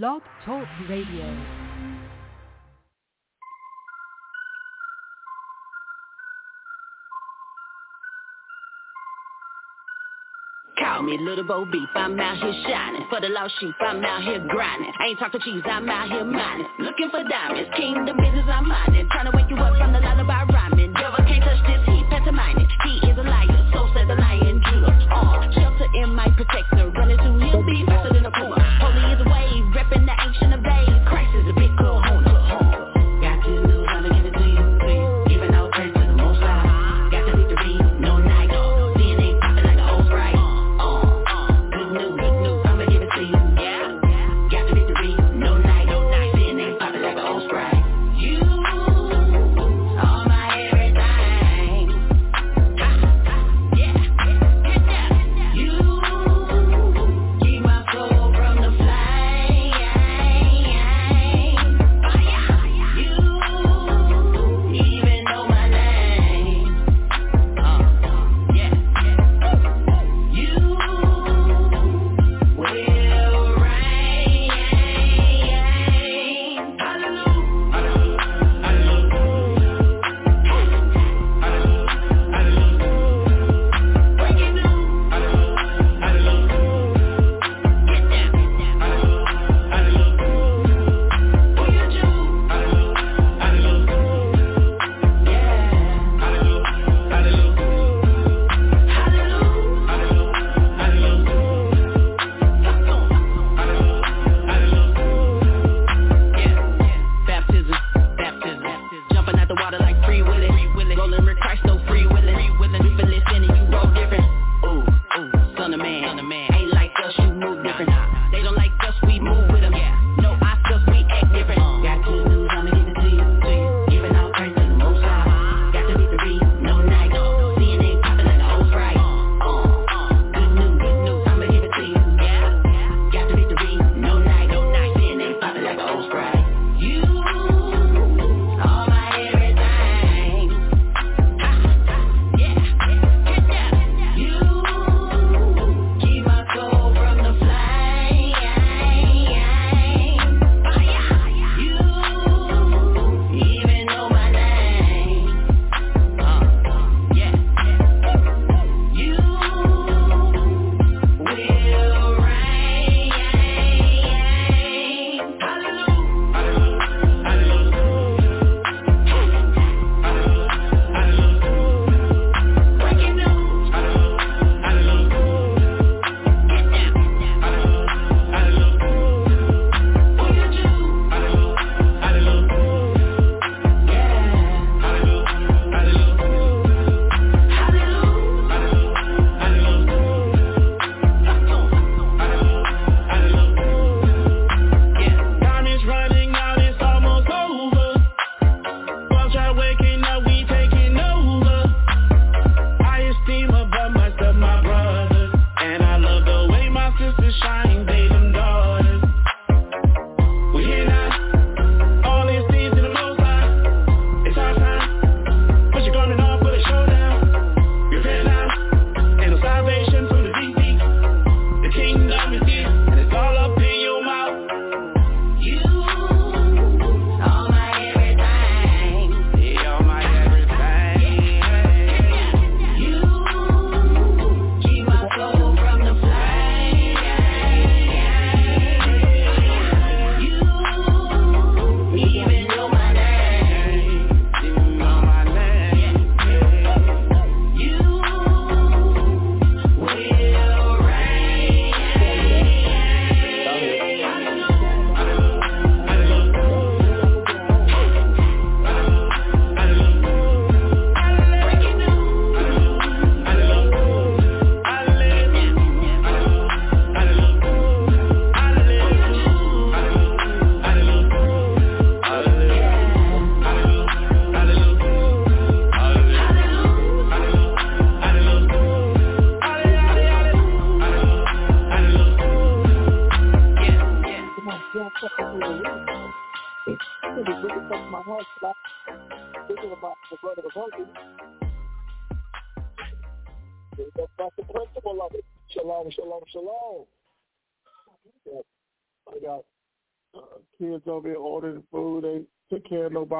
Blog Talk Radio. Call me little Bo Beef. I'm out here shining For the lost sheep, I'm out here grinding I ain't talking cheese, I'm out here mining Looking for diamonds, kingdom business, I'm mining Trying to wake you up from the lullaby rhyming Devil can't touch this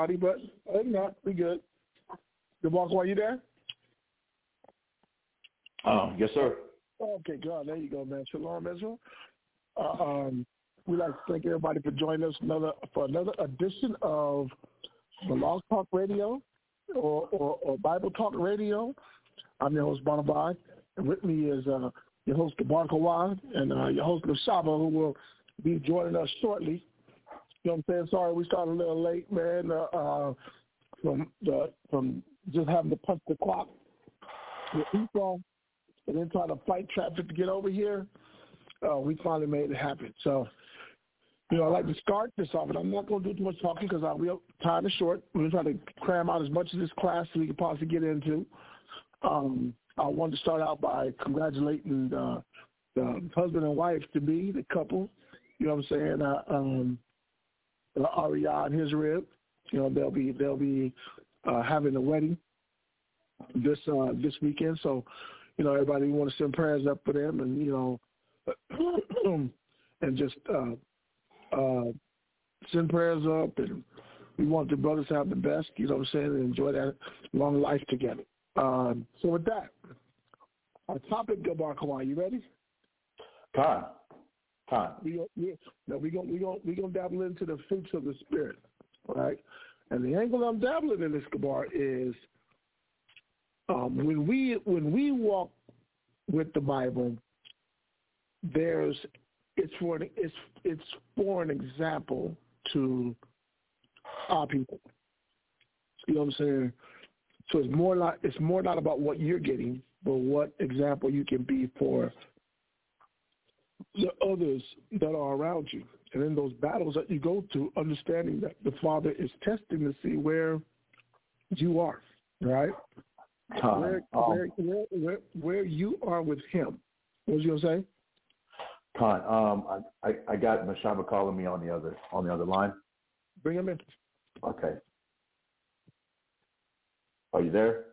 nobody, but than that, we good. DeMarco, are you there? Oh, yes, sir. Okay, God, there you go, man. Shalom, Israel. Uh, um, we'd like to thank everybody for joining us another for another edition of the Blog Talk Radio or, or, or Bible Talk Radio. I'm your host, Banabad, and with me is uh, your host, Gabar Kawad, and uh, your host, Shaba, who will be joining us shortly. You know what I'm saying? Sorry, we started a little late, man. Uh, uh, from the from just having to punch the clock with Esau and then trying to fight traffic to get over here. Uh, we finally made it happen. So, you know, I'd like to start this off, and I'm not going to do too much talking because our time is short. We're trying to try to cram out as much of this class as we can possibly get into. Um, I wanted to start out by congratulating uh, the husband and wife to be, the couple. You know what I'm saying? Um, uh, Aria and his rib. You know, they'll be they'll be uh, having a wedding this uh, this weekend. So, you know, everybody want to send prayers up for them, and you know, and just uh, uh, send prayers up, and we want the brothers to have the best. You know what I'm saying? And enjoy that long life together. Um, so with that, our topic, Gabar Kawhi, you ready? Time. Time. We we no, we gonna we gonna we gonna dabble into the fruits of the spirit, right? And the angle I'm dabbling in this Gabar is um, when we when we walk with the Bible, there's it's for an, it's it's for an example to our people. You know what I'm saying? So it's more like it's more not about what you're getting, but what example you can be for the others that are around you. And in those battles that you go through, understanding that the Father is testing to see where you are, right? Where, um, where, where, where, where you are with Him. What was you gonna say? Con, um, I, I got Mashaba calling me on the other on the other line. Bring him in. Okay. Are you there?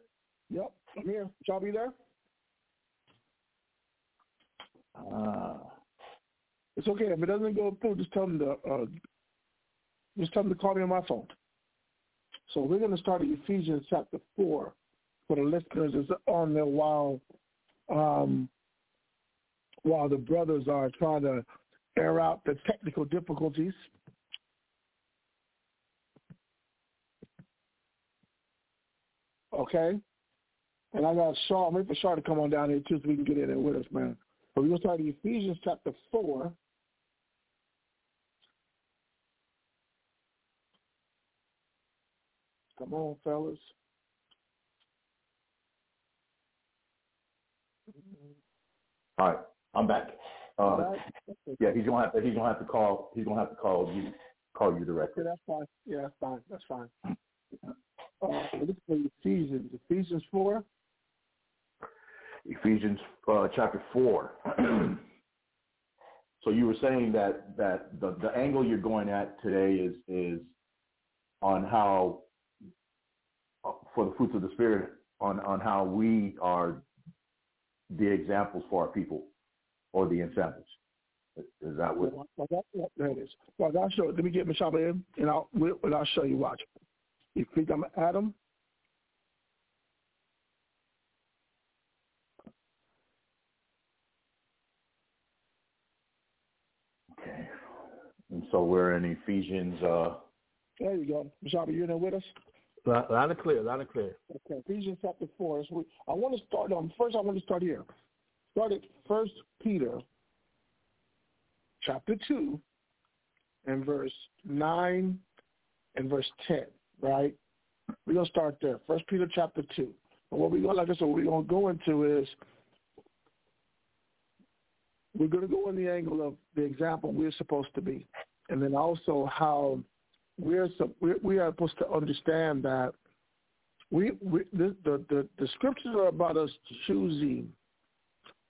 Yep, I'm here. Shall I be there? Uh, it's okay. If it doesn't go through, just tell them to uh, just tell them to call me on my phone. So we're going to start at Ephesians chapter four for the listeners is on there while um, while the brothers are trying to air out the technical difficulties. Okay? And I got Shaw, I'm waiting for Shaw to come on down here too so we can get in there with us, man. But we're going to start in Ephesians chapter 4. Come on, fellas. All right, I'm back. Uh, yeah, he's gonna have to. He's gonna have to call. He's gonna have to call you. Call you directly. Yeah, that's fine. Yeah, that's fine. That's fine. Uh, this is Ephesians. Ephesians four. Ephesians uh, chapter four. so you were saying that that the, the angle you're going at today is is on how for the fruits of the spirit on on how we are the examples for our people or the examples. Is that what? Well, that, there it is. Well, I'll show. Let me get Mashaba in, and I'll and I'll show you. Watch. You think I'm Adam? Okay. And so we're in Ephesians. Uh, there you go. Mashaba, you in there with us? Loud and clear, loud and clear. Okay, Ephesians chapter 4. So we, I want to start on, first I want to start here. Start at First Peter chapter 2 and verse 9 and verse 10, right? We're going to start there. First Peter chapter 2. And what we're going like I said, what we're going to go into is we're going to go in the angle of the example we're supposed to be. And then also how we're, we are supposed to understand that we, we the, the, the, the scriptures are about us choosing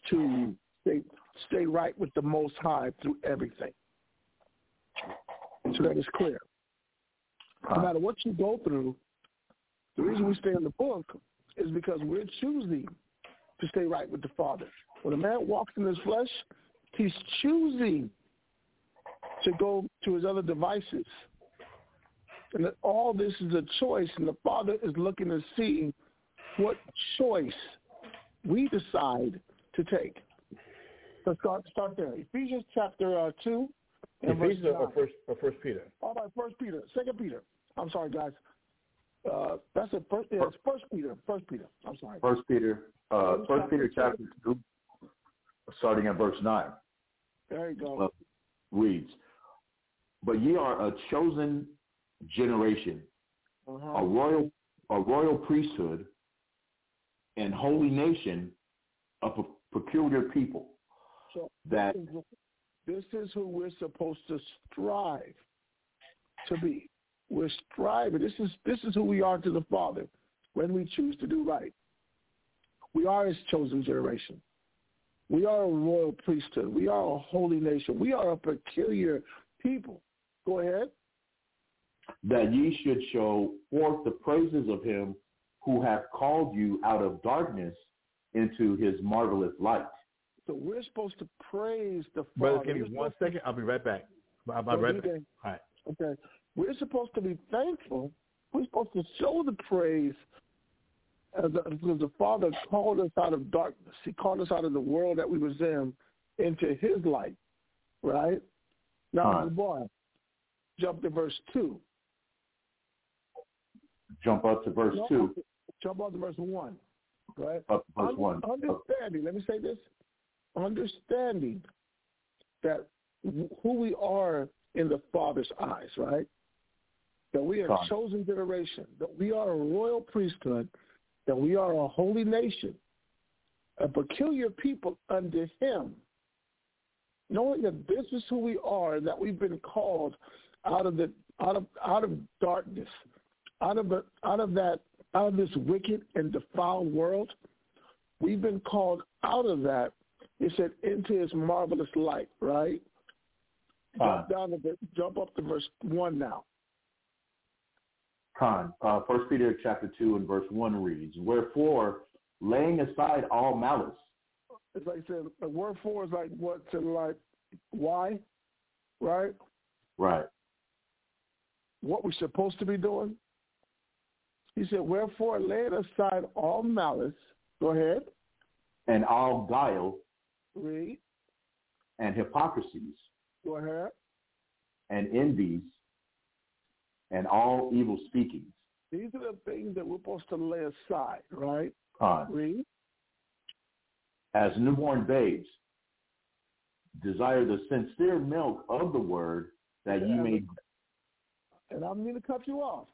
to stay, stay right with the Most High through everything. So that is clear. No matter what you go through, the reason we stay in the book is because we're choosing to stay right with the Father. When a man walks in his flesh, he's choosing to go to his other devices. And that all this is a choice, and the Father is looking to see what choice we decide to take. So start start there. Ephesians chapter uh, two. And Ephesians verse or first or First Peter. All right, First Peter, Second Peter. I'm sorry, guys. Uh, that's it. First, yeah, it's First Peter. First Peter. I'm sorry. First Peter, uh, First Peter chapter two, starting at verse nine, There you go. Well, reads, "But ye are a chosen generation, a Uh-huh. royal, a royal priesthood, and holy nation, a pe- peculiar people, So that this is who we're supposed to strive to be. We're striving. This is this is who we are to the Father when we choose to do right. We are His chosen generation. We are a royal priesthood. We are a holy nation. We are a peculiar people. Go ahead. That ye should show forth the praises of him who hath called you out of darkness into his marvelous light." So we're supposed to praise the Father. Brother, give me We're one supposed to- second. I'll be right back. I'll be right you back. All right. Okay. We're supposed to be thankful. We're supposed to show the praise the, because the Father called us out of darkness. He called us out of the world that we was in into his light. Right? Now, All right. boy, jump to verse 2. Jump up to verse No, two, Jump up to verse 1. Right? up to verse Un- one. Understanding, let me say this. Understanding that who we are in the Father's eyes, right? That we are a chosen generation, that we are a royal priesthood, that we are a holy nation, a peculiar people unto him. Knowing that this is who we are, and that we've been called out of the out of out of darkness, out of the, out of that out of this wicked and defiled world, we've been called out of that. It said into his marvelous light, right? Fine. Jump down to the, jump up to verse one now. Con, uh, First Peter chapter two and verse one reads, "Wherefore, laying aside all malice, It's like I said, for is like what to like why, right? right, What we're supposed to be doing. He said, Wherefore lay aside all malice, go ahead, and all guile read, and hypocrisies go ahead. and envies and all evil speakings." These are the things that we're supposed to lay aside, right? Con, Read. as newborn babes, desire the sincere milk of the word that ye may And I'm going to cut you off.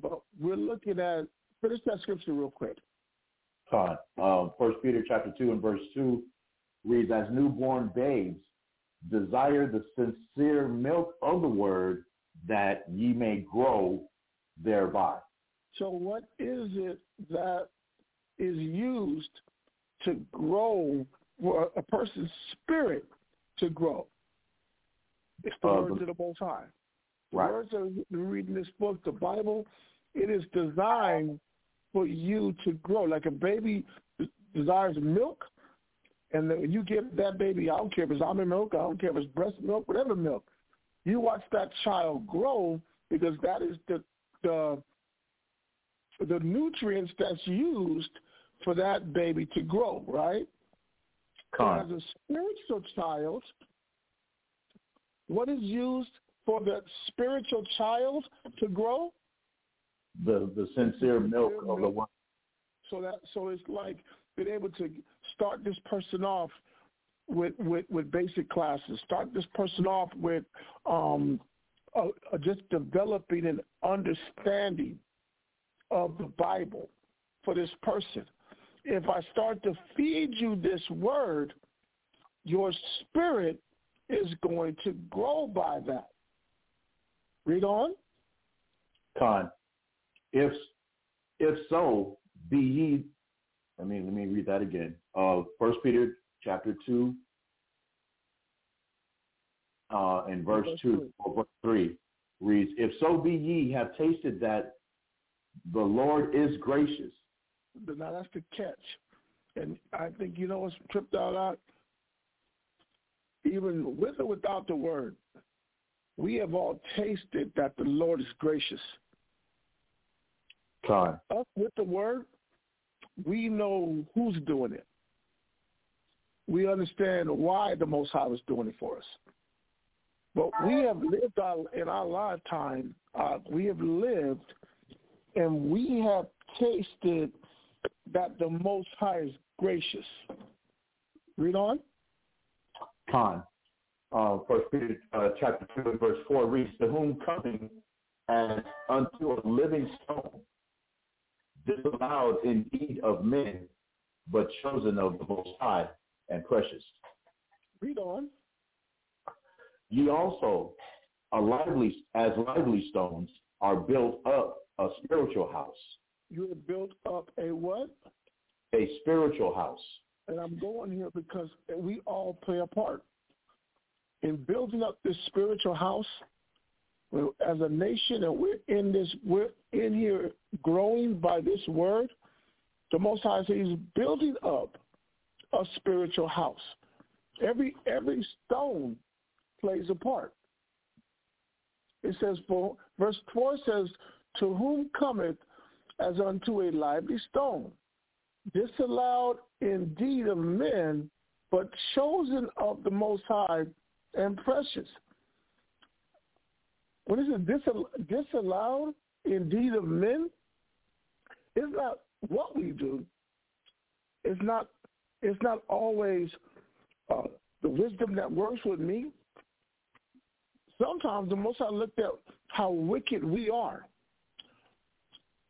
But we're looking at, finish that scripture real quick. Con, uh, First Peter chapter two and verse two reads, "As newborn babes, desire the sincere milk of the word that ye may grow thereby." So what is it that is used to grow for a person's spirit to grow? It's the Uh, words the- of the Most High. Right. words of we read this book, the Bible, it is designed for you to grow. Like a baby desires milk, and then you give that baby, I don't care if it's almond milk, I don't care if it's breast milk, whatever milk. You watch that child grow because that is the the the nutrients that's used for that baby to grow, right? As a spiritual child, what is used for the spiritual child to grow? the the sincere milk of the word. So that so it's like being able to start this person off with with, with basic classes. Start this person off with um, uh, just developing an understanding of the Bible for this person. If I start to feed you this word, your spirit is going to grow by that. Read on. Con, if if so, be ye. I mean, let me read that again. Uh, First Peter chapter two, uh, and verse two or verse three reads, "If so be ye have tasted that the Lord is gracious." But now that's the catch. And I think you know what's tripped out at? Even with or without the word, we have all tasted that the Lord is gracious. Con. Us with the word, we know who's doing it. We understand why the Most High was doing it for us. But we have lived our, in our lifetime, uh, we have lived and we have tasted that the Most High is gracious. Read on. Con. Uh, First Peter uh, chapter 2 and verse 4 reads, To whom coming as unto a living stone, disallowed indeed of men, but chosen of the Most High and precious. Read on. Ye also, a lively, as lively stones, are built up a spiritual house. You have built up a what? A spiritual house. And I'm going here because we all play a part. In building up this spiritual house, as a nation and we're in this, we're in here growing by this word, the Most High says he's building up a spiritual house. Every every stone plays a part. It says, for verse 4 says, to whom cometh as unto a lively stone, disallowed indeed of men, but chosen of the Most High and precious. What is it? Disallowed indeed of men? It's not what we do. It's not. It's not always uh, the wisdom that works with me. Sometimes the Most I looked at how wicked we are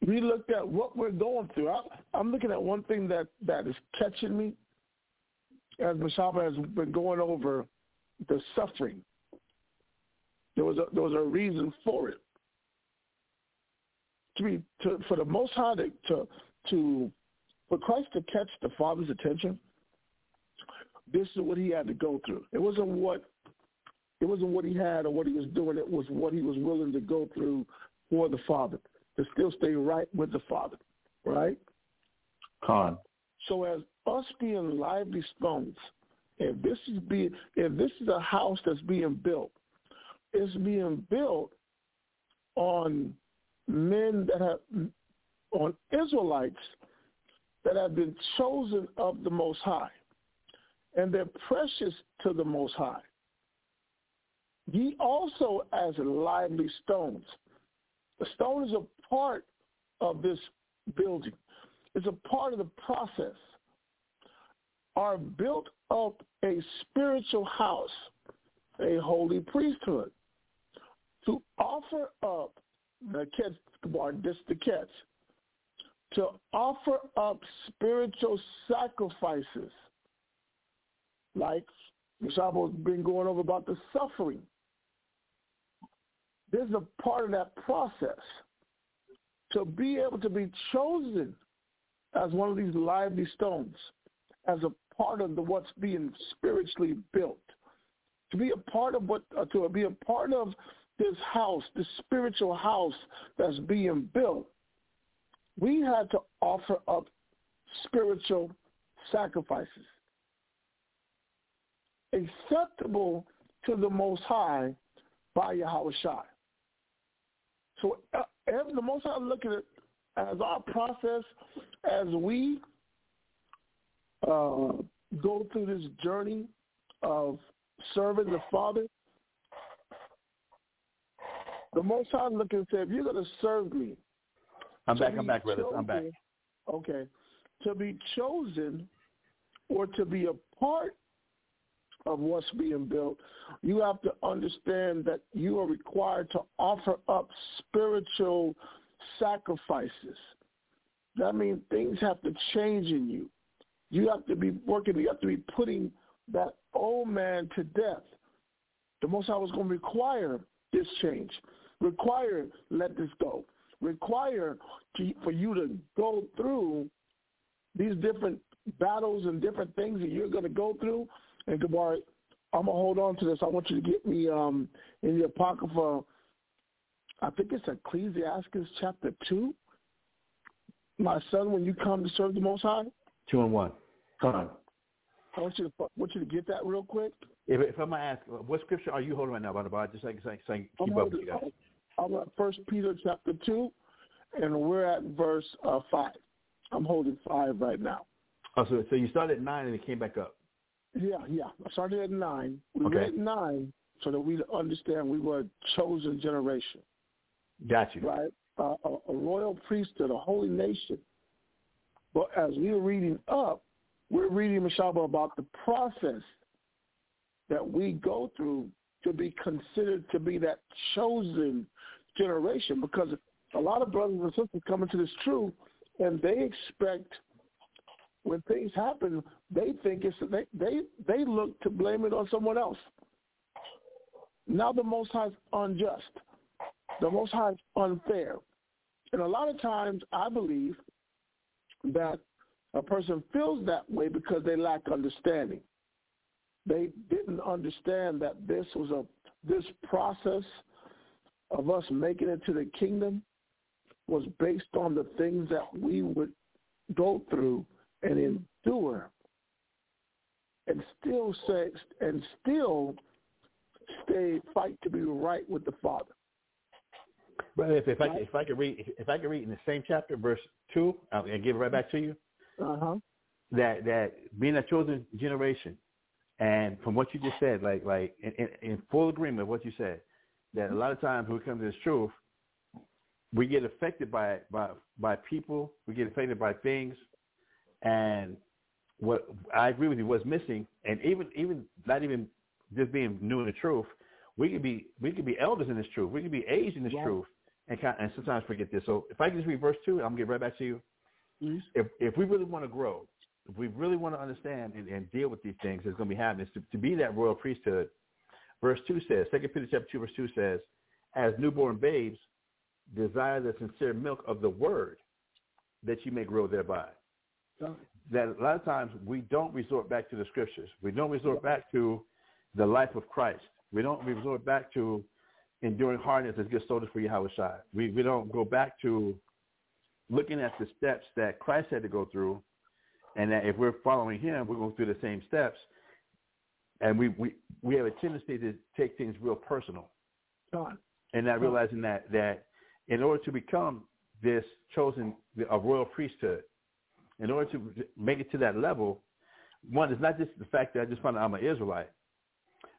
we looked at what we're going through. I, I'm looking at one thing that, that is catching me as Mashaba has been going over the suffering. There was a, there was a reason for it. To be to, for the Most High to, to to for Christ to catch the Father's attention. This is what he had to go through. It wasn't what it wasn't what he had or what he was doing. It was what he was willing to go through for the Father to still stay right with the Father, right? Con. So as us being lively stones, if this is being, if this is a house that's being built, it's being built on men that have, on Israelites that have been chosen of the Most High, and they're precious to the Most High. Ye also as lively stones. The stone is a part of this building. It's a part of the process. Are built up a spiritual house, a holy priesthood, to offer up the catch, this the catch, to offer up spiritual sacrifices, like Mashaba has been going over about the suffering. This is a part of that process to be able to be chosen as one of these lively stones, as a part of the what's being spiritually built, to be a part of what, uh, to be a part of this house, this spiritual house that's being built, we had to offer up spiritual sacrifices acceptable to the Most High by Yahweh Shai. So uh, the most I look at it as our process as we uh, go through this journey of serving the Father. The Most High look and say, if you're going to serve me, I'm back. I'm back, brother. I'm back. Okay, to be chosen or to be a part of what's being built, you have to understand that you are required to offer up spiritual sacrifices. That means things have to change in you. You have to be working, you have to be putting that old man to death. The Most High was going to require this change, require let this go, require to, for you to go through these different battles and different things that you're going to go through and Gabar, I'm gonna hold on to this. I want you to get me um, in the Apocrypha. I think it's Ecclesiastes chapter two. My son, when you come to serve the Most High. Two and one. Come on. I want you to want you to get that real quick. If, if I'm gonna ask, what scripture are you holding right now, Bob? Just like saying, saying keep I'm up with you guys. I'm at First Peter chapter two, and we're at verse uh, five. I'm holding five right now. Oh, so so you started at nine and it came back up. Yeah, yeah. I started at nine. We Okay. read nine so that we understand we were a chosen generation, Got you. right? Uh, a, a royal priesthood, a holy nation. But as we were reading up, we're reading, Mashaba, about the process that we go through to be considered to be that chosen generation because a lot of brothers and sisters come into this truth and they expect when things happen, they think it's they they they look to blame it on someone else. Now the Most High is unjust. The Most High is unfair, and a lot of times I believe that a person feels that way because they lack understanding. They didn't understand that this was a this process of us making it to the kingdom was based on the things that we would go through and endure and still say and still stay fight to be right with the Father. Brother, if, if I if I could read if I could read in the same chapter, verse two, I'll, give it right back to you. Uh huh. That that being a chosen generation, and from what you just said, like like in, in, in full agreement with what you said, that a lot of times when we come to this truth, we get affected by by by people, we get affected by things, and what I agree with you, what's missing, and even even not even just being new in the truth, we could be we could be elders in this truth, we could be aged in this Right. truth, and kind and sometimes forget this. So if I can just read verse two, I'm gonna get right back to you. Please. If if we really want to grow, if we really want to understand and, and deal with these things that's going to be happening, to, to be that royal priesthood. Verse two says, Second Peter chapter two, verse two says, as newborn babes, desire the sincere milk of the word, that you may grow thereby that a lot of times we don't resort back to the scriptures. We don't resort back to the life of Christ. We don't resort back to enduring hardness as good soldiers for Yahweh Shai. We we don't go back to looking at the steps that Christ had to go through, and that if we're following Him, we're going through the same steps. And we we we have a tendency to take things real personal God. and not realizing that that in order to become this chosen a royal priesthood, in order to make it to that level, one is not just the fact that I just found out I'm an Israelite,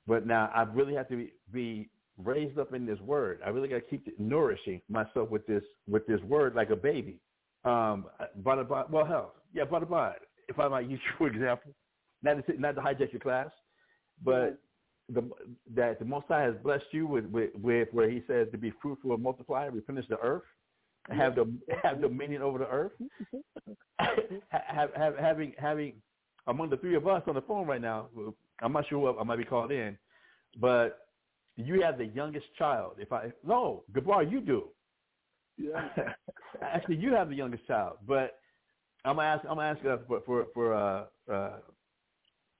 but now I really have to be, be raised up in this word. I really got to keep nourishing myself with this with this word like a baby. Um, but about well, hell, yeah, but about if I might use your example, not to not to hijack your class, but the, that the Most High has blessed you with, with, with where He says to be fruitful and multiply, replenish the earth, have the have dominion over the earth. have, have, having having among the three of us on the phone right now, I'm not sure what I might be called in, but you have the youngest child. If I no, Gabar, you do. Yeah. Actually, you have the youngest child, but I'm gonna ask. I'm gonna ask uh, for for for uh, uh,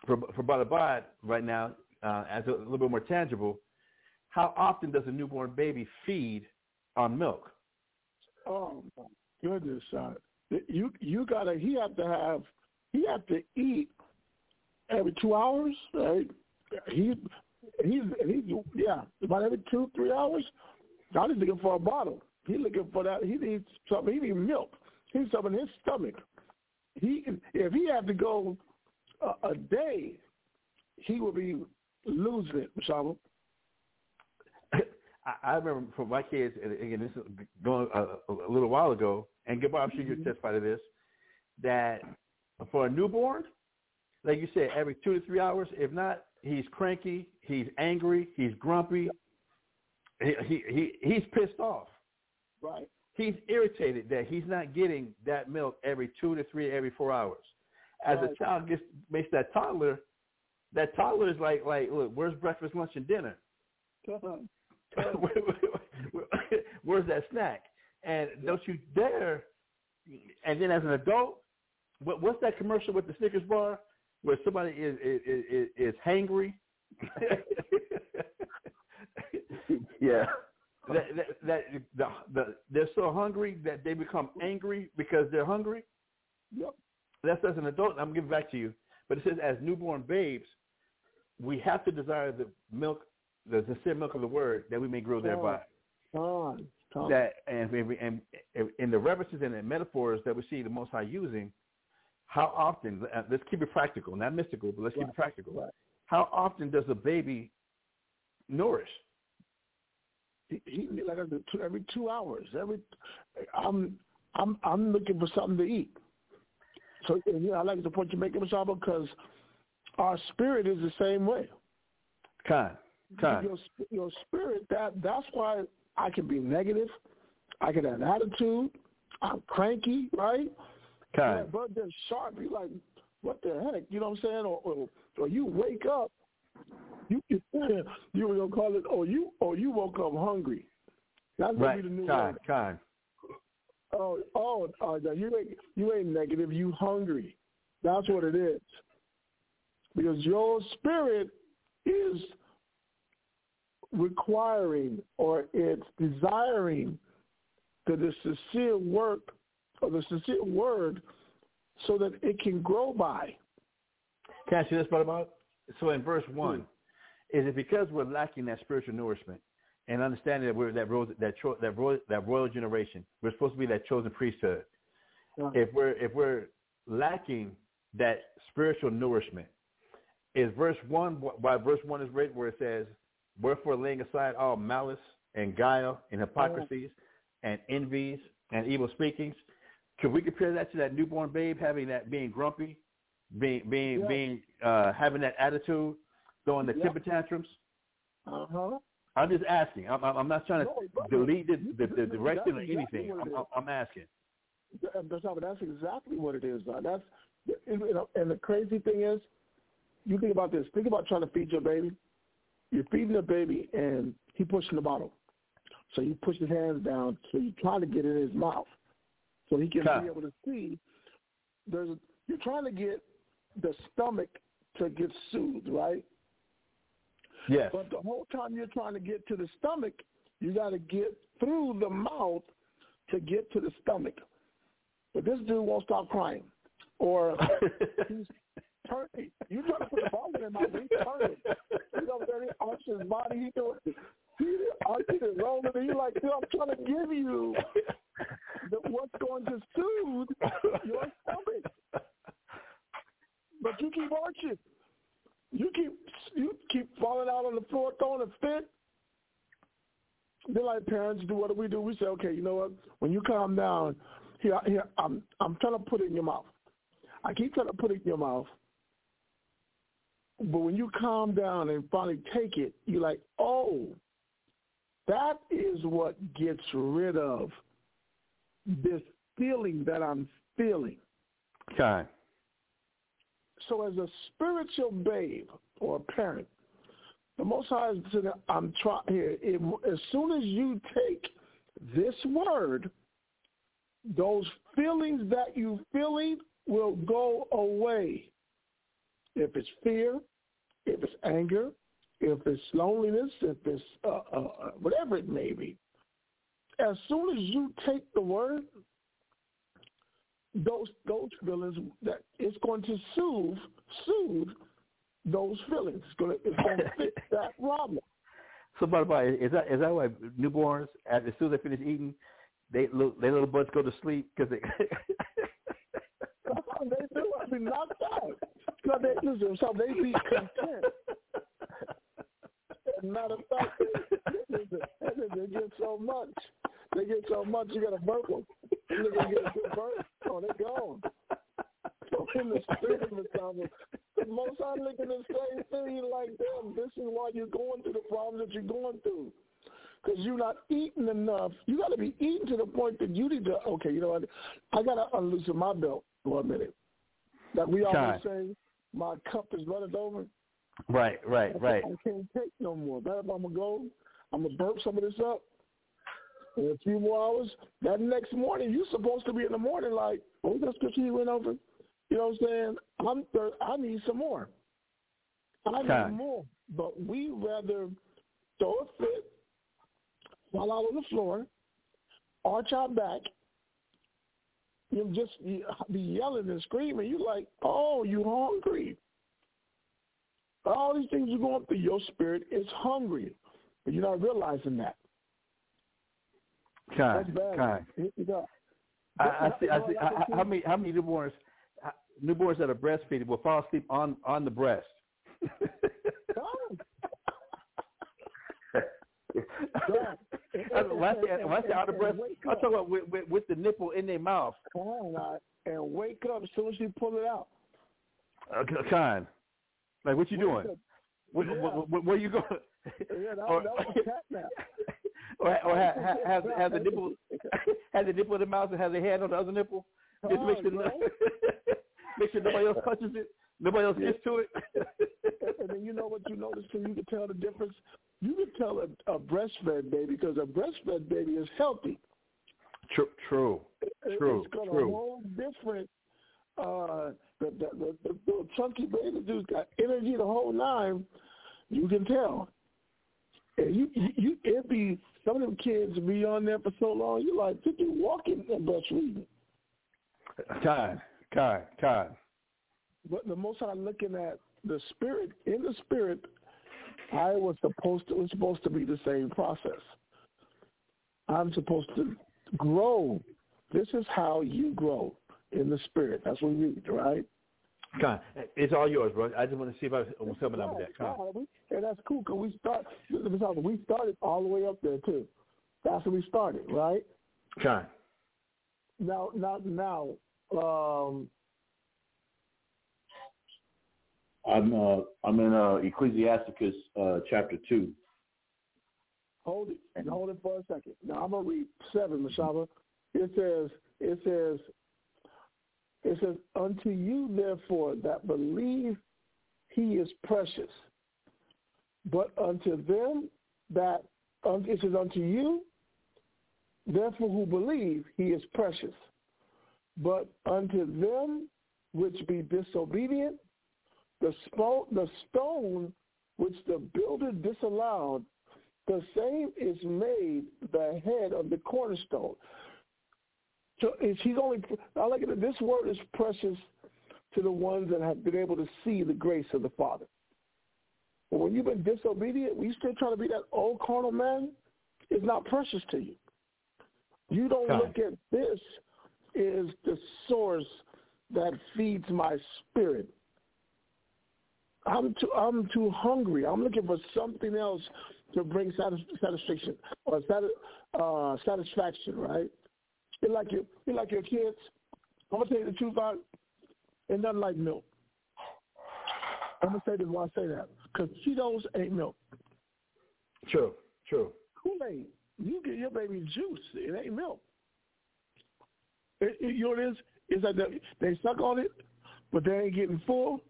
for for Banabad right now uh, as a little bit more tangible. How often does a newborn baby feed on milk? Oh my goodness, son. You you gotta he have to have he have to eat every two hours. Right? He he's he's yeah, about every two, three hours. God is looking for a bottle. He's looking for that he needs something he needs milk. He needs something in his stomach. He if he had to go a, a day, he would be losing it, Mashaba. I, remember for my kids, and again, this is going a, a little while ago, and Gabar, I'm sure you mm-hmm. testify to this, that for a newborn, like you said, every two to three hours, if not, he's cranky, he's angry, he's grumpy, he, he, he he's pissed off. Right. He's irritated that he's not getting that milk every two to three, every four hours. As Right. a child gets makes that toddler, that toddler is like like, look, where's breakfast, lunch, and dinner? Uh-huh. Where's that snack? And don't you dare. And then as an adult, what, what's that commercial with the Snickers bar where somebody is is is, is hangry? Yeah. that, that, that the, the, they're so hungry that they become angry because they're hungry. Yep. That's as an adult. I'm giving back to you. But it says, as newborn babes, we have to desire the milk, the sincere milk of the word, that we may grow thereby. Come on. That and, and, and in the references and the metaphors that we see the Most High using, how often? uh, Let's keep it practical, not mystical, but let's keep it practical. Right. How often does a baby nourish? He, he like said, two, every two hours. Every I'm I'm I'm looking for something to eat. So you know, I like the point you're making, Mashaba, because our spirit is the same way. Con, con. Your your spirit that that's why I can be negative. I can have an attitude. I'm cranky, right? Con. But then sharp. You like, what the heck? You know what I'm saying? Or or, or you wake up. You you were gonna call it. Or you or you woke up hungry. That's gonna Right. be the new Con, word. con. Oh oh, uh, you ain't you ain't negative. You hungry. That's what it is. Because your spirit is requiring or it's desiring the, the sincere work or the sincere word so that it can grow by. Can I you this, Brother Bob? So in verse hmm. one, is it because we're lacking that spiritual nourishment and understanding that we're that royal, that cho- that royal, that royal generation? We're supposed to be that chosen priesthood. Yeah. If we're if we're lacking that spiritual nourishment, is verse one why verse one is written where it says, "Wherefore laying aside all malice and guile and hypocrisies and envies and evil speakings." Could we compare that to that newborn babe having that being grumpy, being being Yeah. being uh, having that attitude, throwing the Yeah. temper tantrums? Uh huh. I'm just asking. I'm, I'm not trying to No, delete the, the, the direction or anything. what I'm, I'm, asking. That's, that's exactly what it is. Don. That's you know, and the crazy thing is, you think about this. Think about trying to feed your baby. You're feeding the baby, and he pushing the bottle. So you push his hands down. So you trying to get it in his mouth, so he can Huh. be able to see. There's you're trying to get the stomach to get soothed, right? Yes. But the whole time you're trying to get to the stomach, you got to get through the mouth to get to the stomach. But this dude won't stop crying, or he's turning. You trying to put the ball in his mouth, he's turning. You know what He arches his body. He doing. Arches and rolling, and you like, dude, I'm trying to give you the, what's going to soothe your stomach. But you keep arching. You keep you keep falling out on the floor, throwing a fit. Then like parents do, what do we do? We say, okay, you know what? When you calm down, here, here, I'm I'm trying to put it in your mouth. I keep trying to put it in your mouth, but when you calm down and finally take it, you're like, oh, that is what gets rid of this feeling that I'm feeling. Okay. So as a spiritual babe or a parent, the Most High is saying, I'm trying here. It, as soon as you take this word, those feelings that you feeling will go away. If it's fear, if it's anger, if it's loneliness, if it's uh, uh, whatever it may be, as soon as you take the word, those those feelings that it's going to soothe soothe those feelings. It's going to it's going to fix that problem. So, by the way, is that is that why newborns, as as soon as they finish eating, they little, their little butts go to sleep because they. They do. I mean, not that. Because they listen, so they be content. Matter of fact, they, they, they get so much. They get so much, you got to burp them. Look, they get a good burp. Oh, they gone. So in the spirit of the most I look at the same thing, like, damn, this is why you're going through the problems that you're going through. Because you're not eating enough. You got to be eating to the point that you need to, okay, you know what, I got to unloosen my belt for a minute. Like we always say, my cup is running over. Right, right, right. I can't take no more. That if I'm gonna go, I'm gonna burp some of this up. In a few more hours, that next morning, you're supposed to be in the morning like, oh, that scripture you went over. You know what I'm saying? I'm thir- I need some more. I need Time. more. But we rather throw a fit, fall out on the floor, arch our back, you you just be yelling and screaming. You're like, oh, you hungry. All these things you're going through, your spirit is hungry, but you're not realizing that. Bad. kind. I, I see. I see. How, I how many how many newborns newborns that are breastfeeding will fall asleep on on the breast? Right. I mean, when I say, when I say on the And- breast, and wake I'm talking about with, with, with the nipple in their mouth. Come on, and wake up as soon as you pull it out. Uh, okay, kind. Like what you doing? up. Where, Yeah. where, where, you going? Yeah, Or- that was cat or or have, have, have the nipple has the nipple in the mouth and has a hand on the other nipple? Just Come make sure make sure nobody else touches it. Nobody else gets to it. and then you know what you notice too? You can tell the difference. You can tell a, a breastfed baby because a breastfed baby is healthy. True, true, True, It's got true. a whole different. Uh, the, the, the, the little chunky baby dude's got energy the whole nine. You can tell. And you, you, you it be some of them kids be on there for so long. You're like they be walking and breastfeeding. kind, kind, kind. But the most I'm looking at the spirit in the spirit, I was supposed to. It was supposed to be the same process. I'm supposed to grow. This is how you grow in the spirit. That's what we read, right? Kind. It's all yours, bro. I just want to see if I was coming up with that. Right, Kind. right. That's cool because we start. let me tell you, We started all the way up there too. That's where we started, right? Kind. Now, now, now. Um, I'm uh, I'm in uh, Ecclesiasticus uh, chapter two. Hold it and hold it for a second. Now I'm gonna read seven, Mashaba. It says, it says, it says, unto you therefore that believe he is precious. But unto them that it says unto you, therefore who believe he is precious. But unto them which be disobedient, the, spo- the stone which the builder disallowed the same is made the head of the cornerstone. So he's only I like it. This word is precious to the ones that have been able to see the grace of the Father. But when you've been disobedient, when you still trying to be that old carnal man, it's not precious to you. You don't Right. look at this is the source that feeds my spirit. I'm too I'm too hungry. I'm looking for something else to bring satisfaction or uh, satisfaction, right? You're like your you're like your kids. I'm gonna tell you the truth about it. It's nothing like milk. I'm gonna say this why I say that because Cheetos ain't milk. True, true. Kool Aid, you get your baby juice. It ain't milk. It, it, you know what it is? It's like they, they suck on it, but they ain't getting full,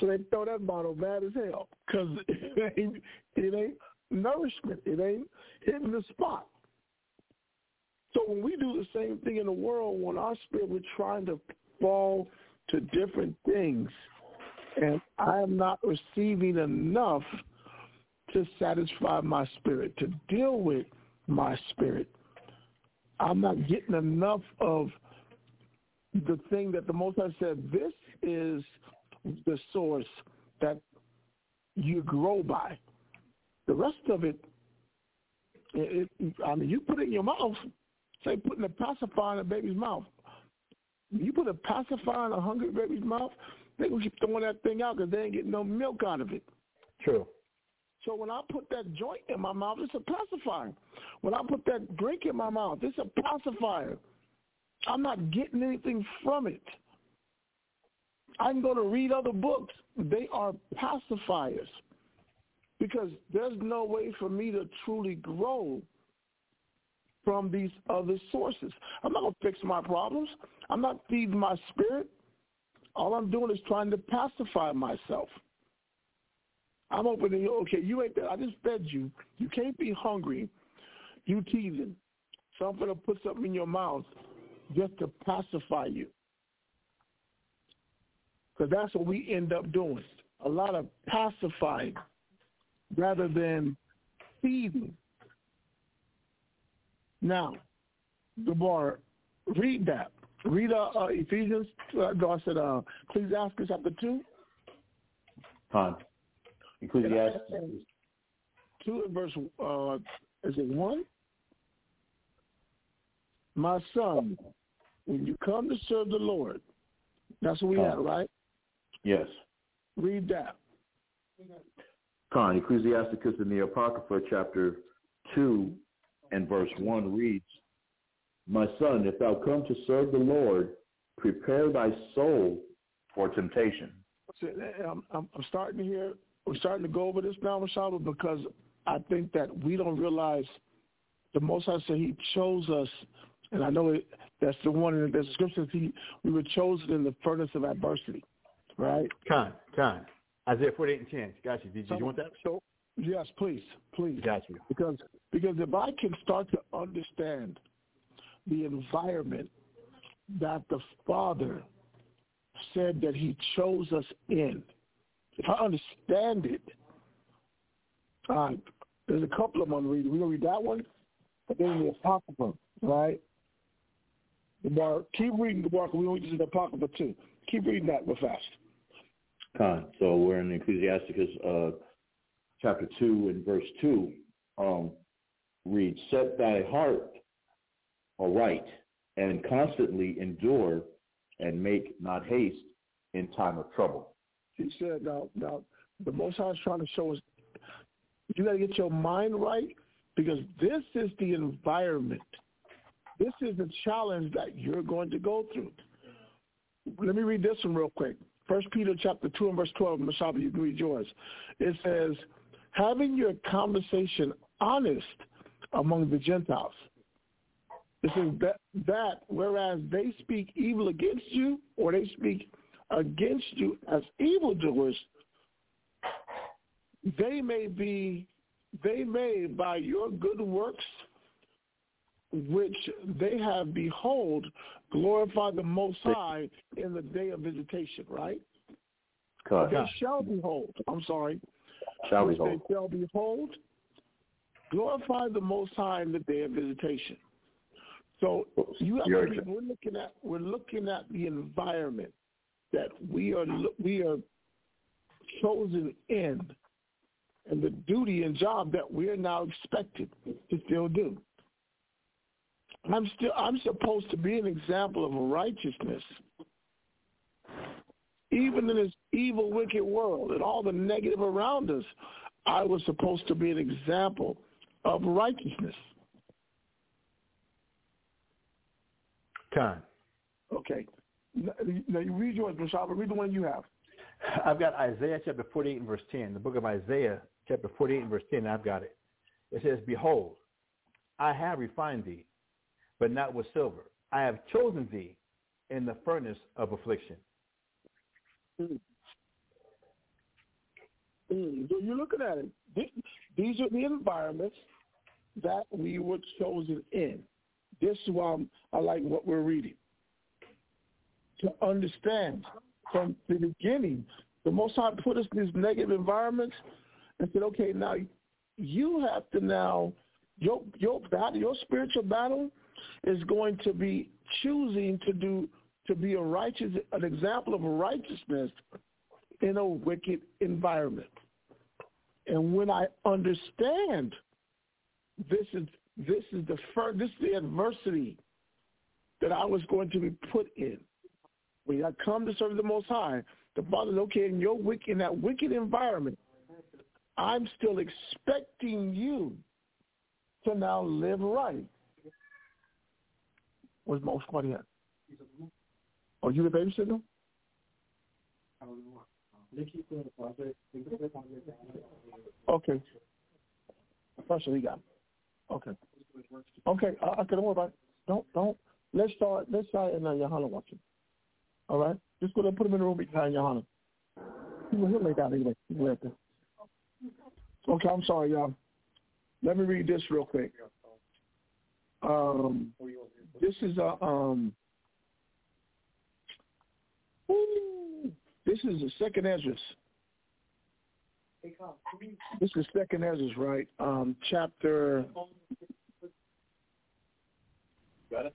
so they throw that bottle bad as hell because it ain't it ain't nourishment. It ain't hitting the spot. So when we do the same thing in the world, when our spirit we're trying to fall to different things, and I am not receiving enough to satisfy my spirit, to deal with my spirit. I'm not getting enough of the thing that the Most High said, this is the source that you grow by. The rest of it, it, it I mean, you put it in your mouth, say putting a pacifier in a baby's mouth. You put a pacifier in a hungry baby's mouth, they gonna keep throwing that thing out because they ain't getting no milk out of it. True. So when I put that joint in my mouth, it's a pacifier. When I put that drink in my mouth, it's a pacifier. I'm not getting anything from it. I can go to read other books. They are pacifiers because there's no way for me to truly grow from these other sources. I'm not going to fix my problems. I'm not feeding my spirit. All I'm doing is trying to pacify myself. I'm opening. Okay, you ain't there. I just fed you. You can't be hungry. You teasing. So I'm going to put something in your mouth just to pacify you. Because that's what we end up doing. A lot of pacifying rather than feeding. Now, the bar, read that. Read uh, uh, Ephesians. Uh, no, I said uh, Ecclesiastes chapter two. Con. Ecclesiastes. Two and verse. Uh, is it one? My son, when you come to serve the Lord, that's what we had, right? Yes. Read that. Con. Ecclesiasticus in the Apocrypha, chapter 2 and verse 1 reads, My son, if thou come to serve the Lord, prepare thy soul for temptation. So, I'm, I'm, I'm starting to hear, we're starting to go over this now, Mashaba, because I think that we don't realize the Most High said He chose us, and I know it, that's the one in the scriptures. He we were chosen in the furnace of adversity, right? Con, con. Isaiah 48 and 10. Got you. Did, did you want that? So yes, please, please, Got you. because because if I can start to understand the environment that the Father said that He chose us in, if I understand it, uh, there's a couple of them I'm. We're gonna read that one, but then the Apocrypha, right? The Mark, keep reading the Mark. We only just the Apocrypha too. Keep reading that real fast. Con. So we're in the Ecclesiasticus uh, chapter 2 and verse 2. Um, reads, Set thy heart aright and constantly endure and make not haste in time of trouble. He said, now, now, the Most High is trying to show us you got to get your mind right because this is the environment. This is the challenge that you're going to go through. Let me read this one real quick. First Peter chapter 2 and verse 12, Mashaba, you can read yours. It says, having your conversation honest among the Gentiles. It says that, that whereas they speak evil against you or they speak against you as evildoers, they may be, they may by your good works, which they have behold, glorify the Most High in the day of visitation, right? They shall behold, I'm sorry, Shall we which hold? they shall behold, glorify the Most High in the day of visitation. So you have Your to be, we're looking at we're looking at the environment that we are we are chosen in, and the duty and job that we are now expected to still do. I'm still I'm supposed to be an example of righteousness, even in this evil, wicked world and all the negative around us. I was supposed to be an example of righteousness. Con. Okay. Now you read yours, Mashaba. Read the one you have. I've got Isaiah chapter 48 and verse 10. The book of Isaiah chapter 48 and verse 10. I've got it. It says, Behold, I have refined thee, but not with silver. I have chosen thee in the furnace of affliction. Mm, so you're looking at it. These are the environments that we were chosen in. This is why I like what we're reading. To understand from the beginning, the Most High put us in these negative environments and said, okay, now you have to now, your, your battle, your spiritual battle is going to be choosing to do, to be a righteous, an example of righteousness in a wicked environment. And when I understand this is this is the first, this is the adversity that I was going to be put in. When I come to serve the Most High, the Father is okay in your wicked in that wicked environment. I'm still expecting you to now live right. Where's most at? Oh, you the babysitter? Okay. First he got. Okay. Okay. Uh, okay. Don't worry about it. Don't don't. Let's start. Let's start and uh, Johanna watching. All right. Just go there. Put him in the room behind Johanna. He'll he'll lay down anyway. He'll lay up. Okay. I'm sorry, y'all. Let me read this real quick. Um, this is a um. Ooh, this is the second Esdras. This is second Esdras, right? Um, chapter. Got it?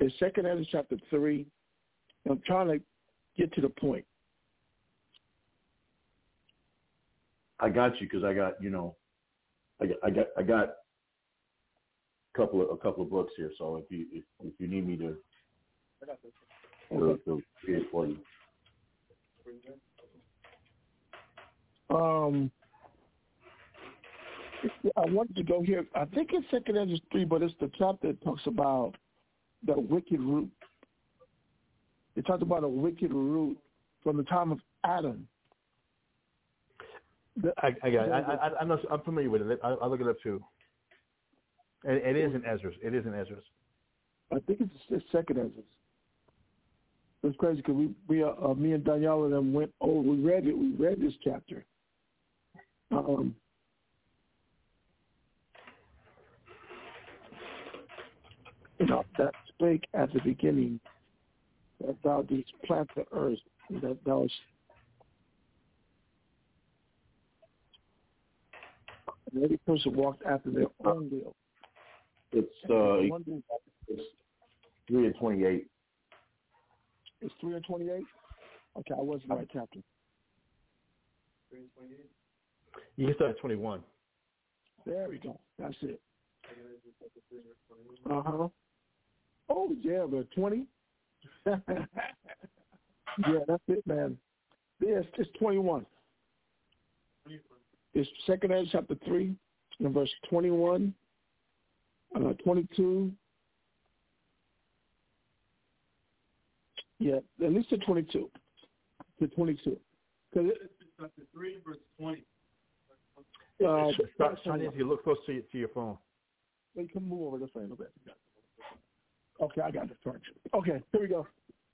It's Second Ezra chapter three. I'm trying to get to the point. I got you because I got you know, I got I got I got a couple of a couple of books here. So if you if, if you need me to, to, to read it for you. Um, I wanted to go here. I think it's Second Ezra three, but it's the chapter that talks about the wicked root. It talks about a wicked root from the time of Adam. The- I, I got it. I, I, I'm, not, I'm familiar with it. I'll, I'll look it up too. It, it is in Esdras. It is in Esdras. I think it's, it's Second Ezra. It's crazy because we, we uh, uh, me and Danielle and them went. Oh, we read it. We read this chapter. Um, you know that spake at the beginning that thou didst plant the earth, that thou sh- and every person walked after their own will. It's uh, it's three and twenty-eight. It's three and twenty-eight. Okay, I was in the right chapter. You can start at 21. There we go. That's it. Uh huh. Oh yeah, but twenty. yeah, that's it, man. Yes, it's twenty-one. It's Second Ezra chapter three, and verse twenty-one, uh, twenty-two. Yeah, at least to twenty-two. To twenty-two. Because Chapter three, verse twenty. uh, start, start if you look close to your, to your phone. You can move over this way a little bit. Okay, I got the torch. Okay, here we go.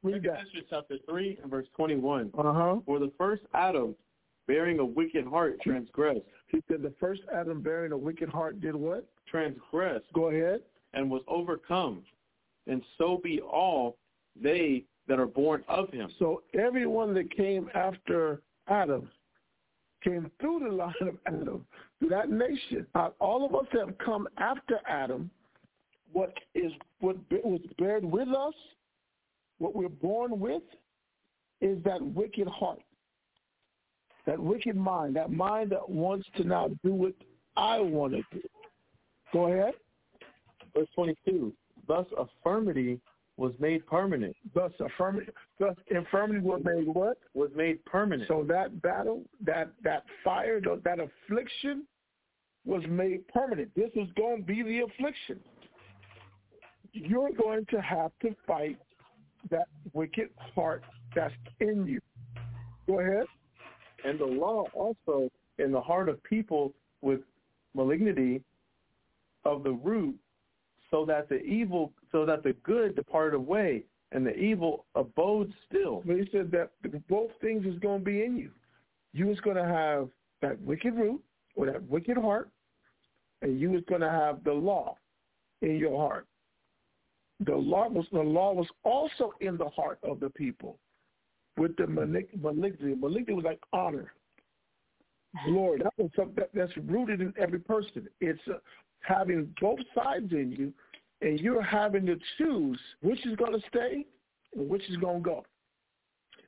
Read that. Ezra chapter three and verse twenty-one. Uh huh. For the first Adam, bearing a wicked heart, transgressed, He said the first Adam bearing a wicked heart did what? transgressed, Go ahead. and was overcome, and so be all they that are born of him. So everyone that came after Adam came through the line of Adam, through that nation. All of us have come after Adam, what is what was bared with us, what we're born with, is that wicked heart, that wicked mind, that mind that wants to now do what I want to do. Go ahead. Verse twenty-two. Thus affirmity was made permanent. Thus, affirmity, thus infirmity was made what? Was made permanent. So that battle, that that fire, that that affliction was made permanent. This is going to be the affliction. You're going to have to fight that wicked heart that's in you. Go ahead. and the law also in the heart of people with malignity of the root, so that the evil, so that the good departed away, and the evil abode still. But he said that both things is going to be in you. You is going to have that wicked root or that wicked heart, and you is going to have the law in your heart. The law was the law was also in the heart of the people with the malig- malignity. Malignity was like honor, glory. That was something that, that's rooted in every person. It's uh, having both sides in you, and you're having to choose which is going to stay and which is going to go.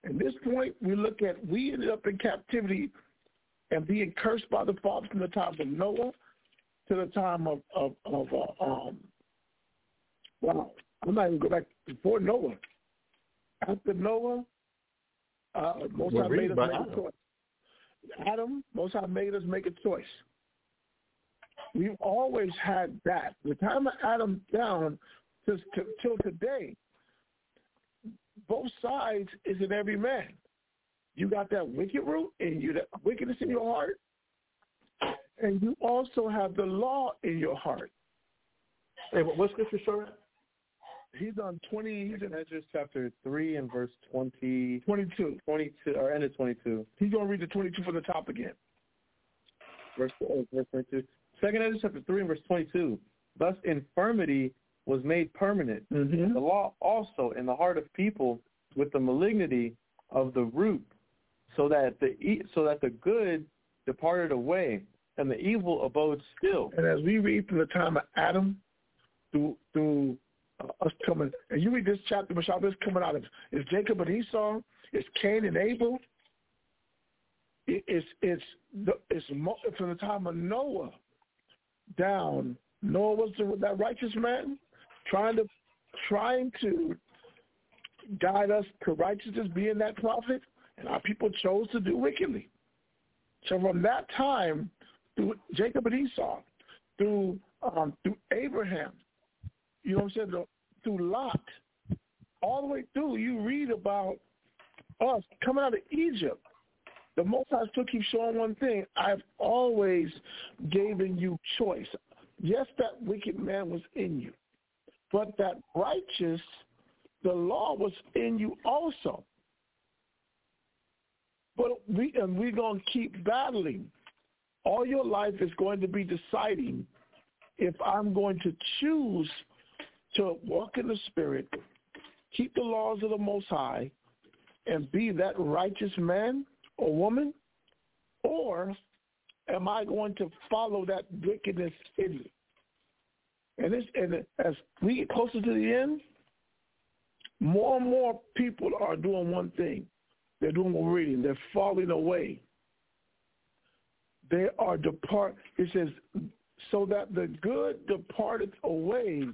At this point, we look at we ended up in captivity and being cursed by the Father from the time of Noah to the time of of, of uh, um. Wow, I'm not even go back before Noah. After Noah, uh, Most High made us make a Adam. choice. Adam, Most High made us make a choice. We've always had that. The time of Adam down to, to, till today, both sides is in every man. You got that wicked root and you that wickedness in your heart, and you also have the law in your heart. Hey, what, what scripture show that? He's on twenty. He's in Ezra chapter three and verse 20, twenty-two. 22, or end of twenty-two. He's gonna read the twenty-two from the top again. Verse, uh, verse 22. Second Ezra chapter 3 and verse 22. Thus infirmity was made permanent. Mm-hmm. The law also in the heart of people with the malignity of the root, so that the so that the good departed away and the evil abode still. And as we read from the time of Adam through through uh, us coming. And you read this chapter, Michelle, this coming out of is Jacob and Esau, it's Cain and Abel. It, it's it's the, it's from the time of Noah down. Noah was the, that righteous man trying to trying to guide us to righteousness, being that prophet, and our people chose to do wickedly. So from that time, through Jacob and Esau, through um, through Abraham, you know what I'm saying, through Lot, all the way through, you read about us coming out of Egypt. The Most High still keeps showing one thing. I've always given you choice. Yes, that wicked man was in you, but that righteous, the law was in you also. But we and we're to keep battling. All your life is going to be deciding if I'm going to choose to walk in the Spirit, keep the laws of the Most High, and be that righteous man or woman, or am I going to follow that wickedness in? And, this, and as we get closer to the end, more and more people are doing one thing. They're doing we're reading. They're falling away. They are depart. It says, so that the good departed away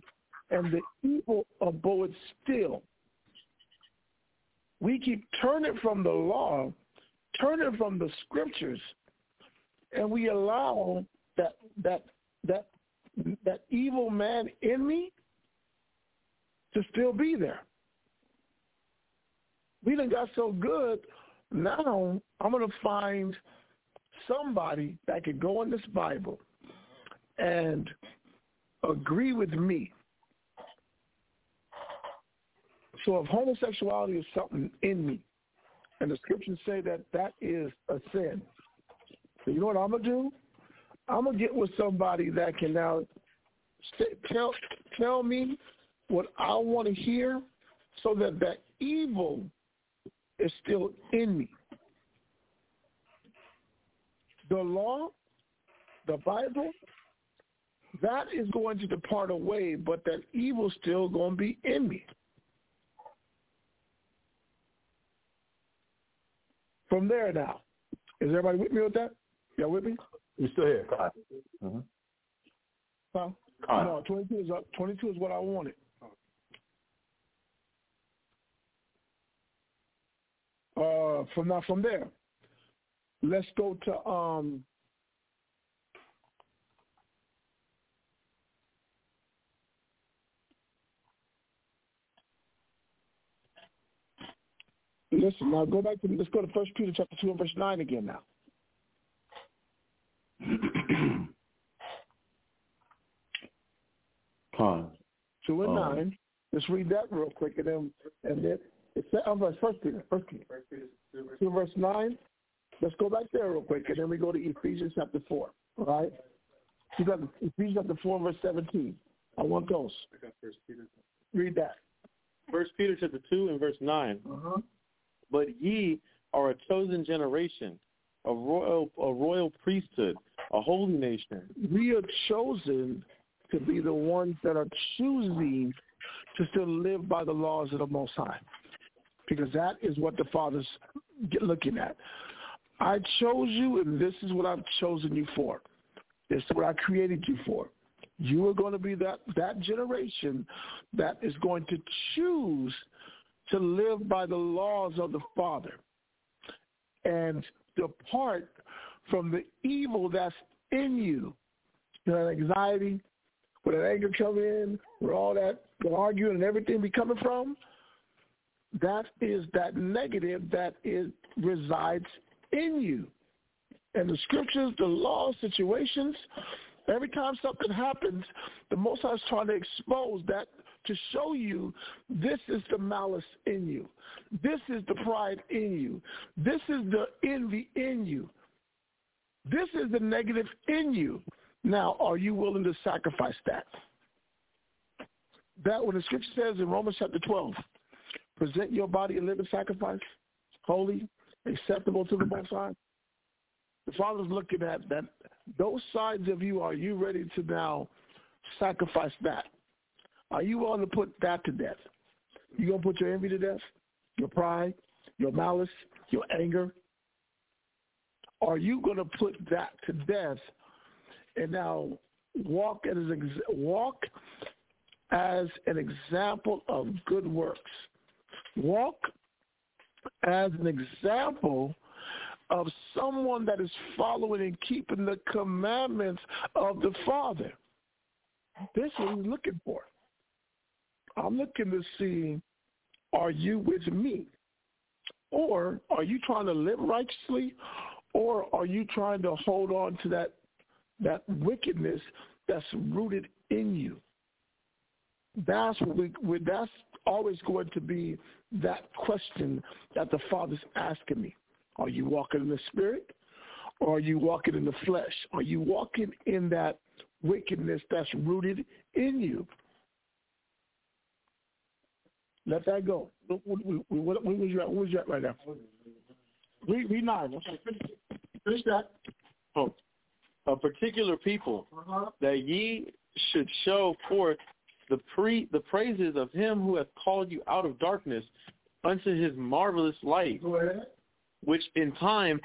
and the evil abode still. We keep turning from the law, turning from the scriptures, and we allow that that that that evil man in me to still be there. We done got so good. Now I'm to find somebody that can go in this Bible and agree with me so if homosexuality is something in me, and the scriptures say that that is a sin, so you know what I'm gonna do? I'm gonna get with somebody that can now tell tell me what I want to hear, so that that evil is still in me. The law, the Bible, that is going to depart away, but that evil still going to be in me. From there now, is everybody with me with that? Y'all with me? You still here? Mm-hmm. Huh? No, 22 is up. 22 is what I wanted. Uh, from now from there, let's go to um, Listen, now go back to let's go to First Peter chapter two and verse nine again now. Con. Two and um, nine. Let's read that real quick, and then and then it's uh, verse First Peter, First Peter, two verse nine. Let's go back there real quick, and then we go to Ephesians chapter four. All right. You got Ephesians chapter four verse seventeen. I want those. I got First Peter. Read that. First Peter chapter two and verse 9 uh-huh. But ye are a chosen generation, a royal, a royal priesthood, a holy nation. We are chosen to be the ones that are choosing to still live by the laws of the Most High, because that is what the Father's looking at. I chose you, and this is what I've chosen you for. This is what I created you for. You are going to be that that generation that is going to choose to live by the laws of the Father and depart from the evil that's in you. You know, anxiety, where that anger come in, where all that the arguing and everything be coming from, that is that negative that is resides in you. And the scriptures, the law, situations, every time something happens, the Most High is trying to expose that to show you this is the malice in you. This is the pride in you. This is the envy in you. This is the negative in you. Now, are you willing to sacrifice that? That what the scripture says in Romans chapter 12, present your body a living sacrifice, holy, acceptable to the Most High. The Father's looking at that. Those sides of you, are you ready to now sacrifice that? Are you willing to put that to death? You gonna put your envy to death? Your pride, your malice, your anger? Are you gonna put that to death and now walk as walk as an example of good works? Walk as an example of someone that is following and keeping the commandments of the Father. This is what he's looking for. I'm looking to see, are you with me? Or are you trying to live righteously? Or are you trying to hold on to that that wickedness that's rooted in you? That's what we, that's always going to be that question that the Father's asking me. Are you walking in the Spirit? Or are you walking in the flesh? Are you walking in that wickedness that's rooted in you? Let that go. What, what, what, what was you at? What was you at right now? Read, read nine. Okay, finish, finish that. Oh, a particular people Uh-huh. that ye should show forth the pre the praises of him who hath called you out of darkness unto his marvelous light, Go ahead. which in time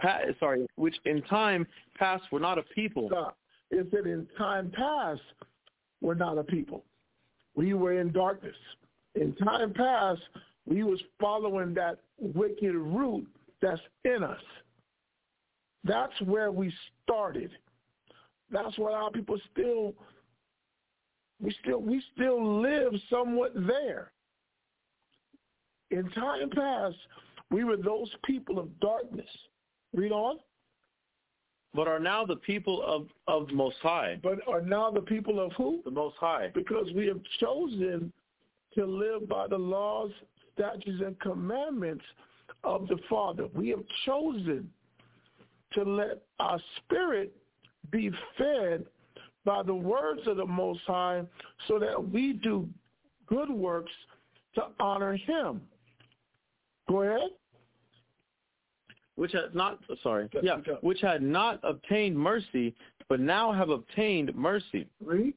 pa- sorry, which in time past were not a people, Stop. It said in time past, we're not a people. We were in darkness. In time past, we was following that wicked root that's in us. That's where we started. That's why our people still we still we still live somewhat there. In time past, we were those people of darkness. Read on. but are now the people of of the Most High, But are now the people of who? the Most High. because we have chosen to live by the laws, statutes, and commandments of the Father. We have chosen to let our spirit be fed by the words of the Most High so that we do good works to honor him. Go ahead. which had not sorry yeah which had not obtained mercy but now have obtained mercy Read.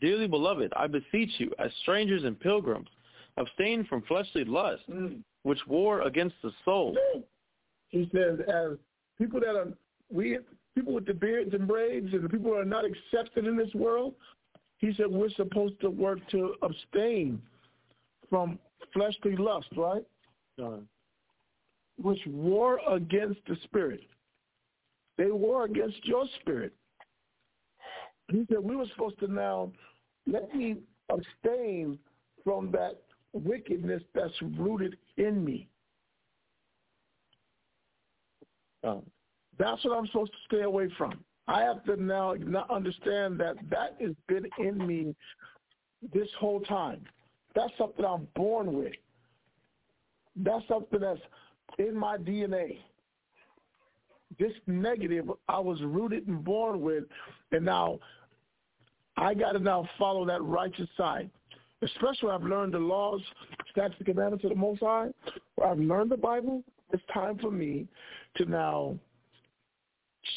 Dearly beloved i beseech you as strangers and pilgrims abstain from fleshly lust mm. which war against the soul mm. He says, as people that are we people with the beards and braids and the people who are not accepted in this world, he said we're supposed to work to abstain from fleshly lust, right? Which war against the spirit. They war against your spirit. He said we were supposed to now let me abstain from that wickedness that's rooted in me. Um, That's what I'm supposed to stay away from. I have to now not understand that that has been in me this whole time. That's something I'm born with. That's something that's in my DNA. This negative I was rooted and born with, and now I got to now follow that righteous side. Especially I've learned the laws, statutes, and commandments of the Most High, I've learned the Bible, it's time for me to now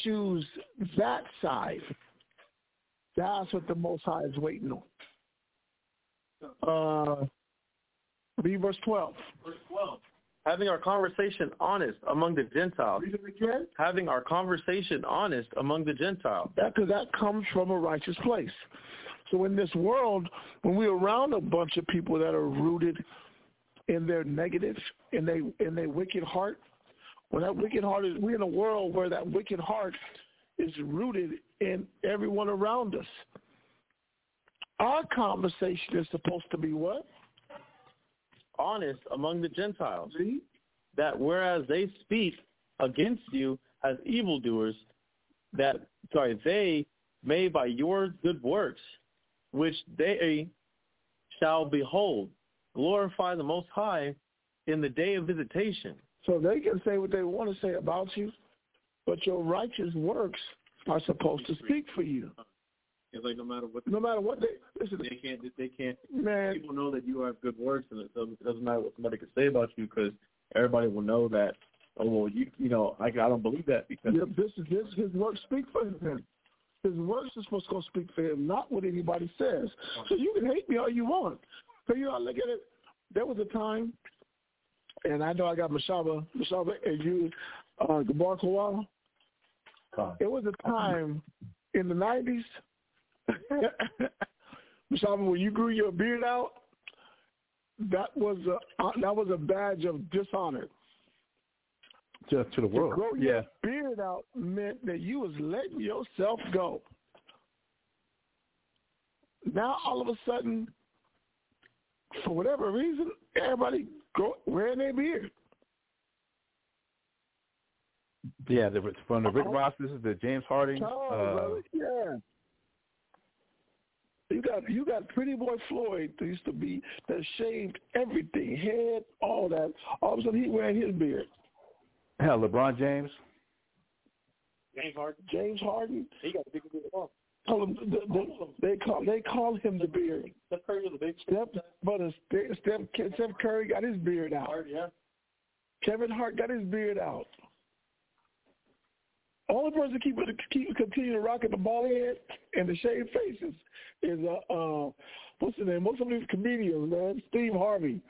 choose that side. That's what the Most High is waiting on. Uh, read verse 12. verse 12 having our conversation honest among the gentiles Read it again. having our conversation honest among the gentiles That, cause that comes from a righteous place. So in this world, when we're around a bunch of people that are rooted in their negative, in their in their wicked heart, when that wicked heart is, we're in a world where that wicked heart is rooted in everyone around us. Our conversation is supposed to be what? Honest among the gentiles See? that whereas they speak against you as evildoers that sorry they may by your good works which they shall behold glorify the most high in the day of visitation So they can say what they want to say about you, but your righteous works are supposed to speak for you. It's like no matter what. No matter what they listen, they can't. They can't. Man, people know that you have good works, and it doesn't, it doesn't matter what somebody can say about you because everybody will know that. Oh well, you you know I I don't believe that because yep, this is his his works speak for him. His works is supposed to go speak for him, not what anybody says. So you can hate me all you want. but you know, look at it. There was a time, and I know I got Mashaba, Mashaba, and you, uh, Gabar Kowal. It was a time in the '90s Simon, when you grew your beard out, that was a uh, that was a badge of dishonor to, to the world. To grow yeah. your beard out meant that you was letting yourself go. Now all of a sudden, for whatever reason, everybody growing wearing their beard. Yeah, the, from the Rick Ross, this is the James Harden. Oh, uh, yeah. You got you got Pretty Boy Floyd that used to be that shaved everything, head, all that. All of a sudden he wearing his beard. hell, LeBron James. James Harden. James Harden, He got a big beard. Oh, call him, the, the, they call they call him the beard. Steph Curry was a big Steph, but Steph, Steph Curry got his beard out. Hard, yeah. Kevin Hart got his beard out. The only person keep keep continue to rock at the ball head and the shaved faces is uh, uh what's the name? Most of these comedians, man. Steve Harvey.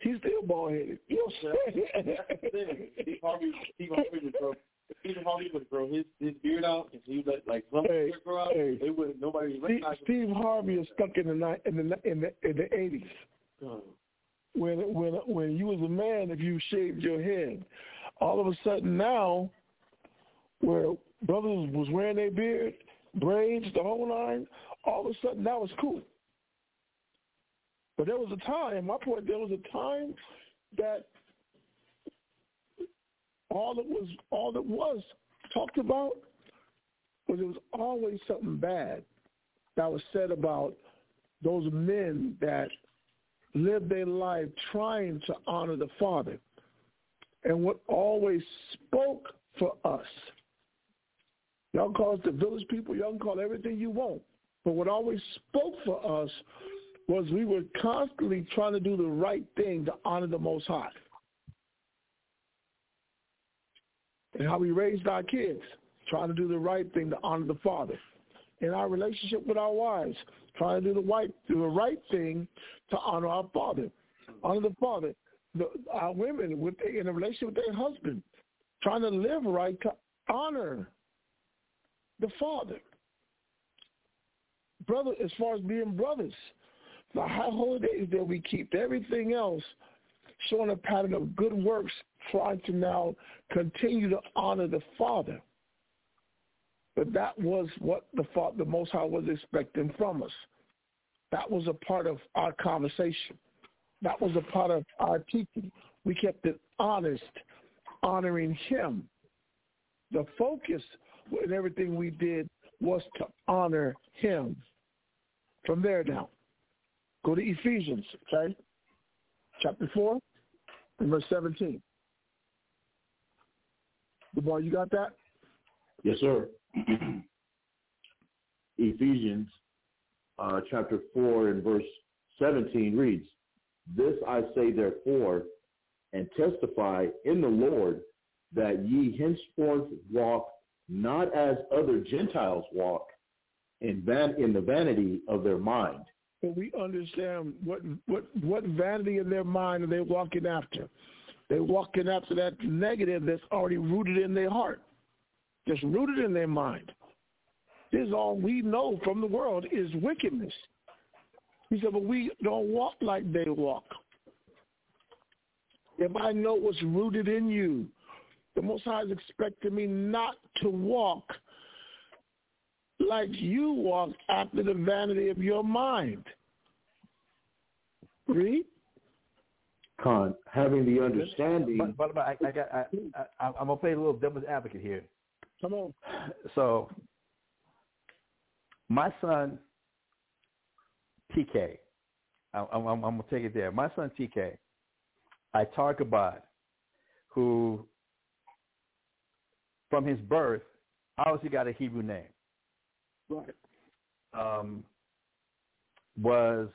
He's still bald headed. You know what I'm saying? That's the thing. Steve Harvey, Steve Harvey would grow. Steve Harvey would grow his his beard out, and he let like some Hey, grow out, hey. they would nobody Steve, recognize. Steve Harvey is stuck in the ni- in the in the in the eighties. Oh. when when when you was a man if you shaved your head. All of a sudden now, where brothers was wearing their beard, braids, the whole nine, all of a sudden that was cool. But there was a time, my point, there was a time that all that was all that was talked about was it was always something bad that was said about those men that lived their life trying to honor the Father. And what always spoke for us, y'all call us the village people, y'all can call everything you want, but what always spoke for us was we were constantly trying to do the right thing to honor the Most High. And how we raised our kids, trying to do the right thing to honor the Father. In our relationship with our wives, trying to do the right, do the right thing to honor our Father, honor the Father. The, our women with in a relationship with their husband, trying to live right to honor the Father. Brother, as far as being brothers, the high holidays that we keep, everything else showing a pattern of good works, trying to now continue to honor the Father. But that was what the Father, the Most High was expecting from us. That was a part of our conversation. That was a part of our teaching. We kept it honest, honoring Him. The focus in everything we did was to honor Him. From there now, go to Ephesians, okay? Chapter 4 and verse 17. boy, you got that? Yes, sir. Ephesians uh, chapter 4 and verse 17 reads, This I say therefore, and testify in the Lord, that ye henceforth walk not as other Gentiles walk, in, van- in the vanity of their mind. But we understand what what what vanity in their mind are they walking after. They're walking after that negative that's already rooted in their heart, just rooted in their mind. This is all we know from the world is wickedness. He said, but we don't walk like they walk. If I know what's rooted in you, the Most High is expecting me not to walk like you walk after the vanity of your mind. Read. Con, having the understanding. But, but, but I, I got, I, I, I'm gonna play a little devil's advocate here. Come on. So, my son TK, I, I'm, I'm gonna take it there. My son TK, I talk about, who from his birth obviously got a Hebrew name. Right. Um, was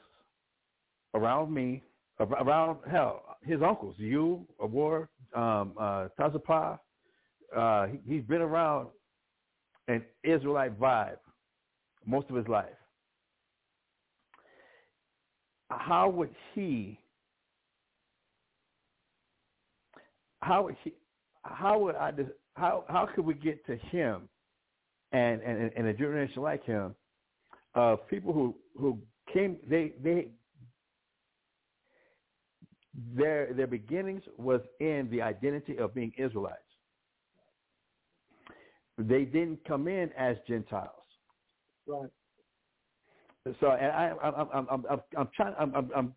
around me, around hell, his uncles, you, Awar, um, uh, Tazapa, uh, he, he's been around an Israelite vibe most of his life, how would he how would he how would I how how could we get to him and and, and a generation like him of people who who came they they their their beginnings was in the identity of being Israelites. They didn't come in as Gentiles. Right. So, and I, I'm, I'm, I'm, I'm, I'm trying. I'm, I'm, I'm,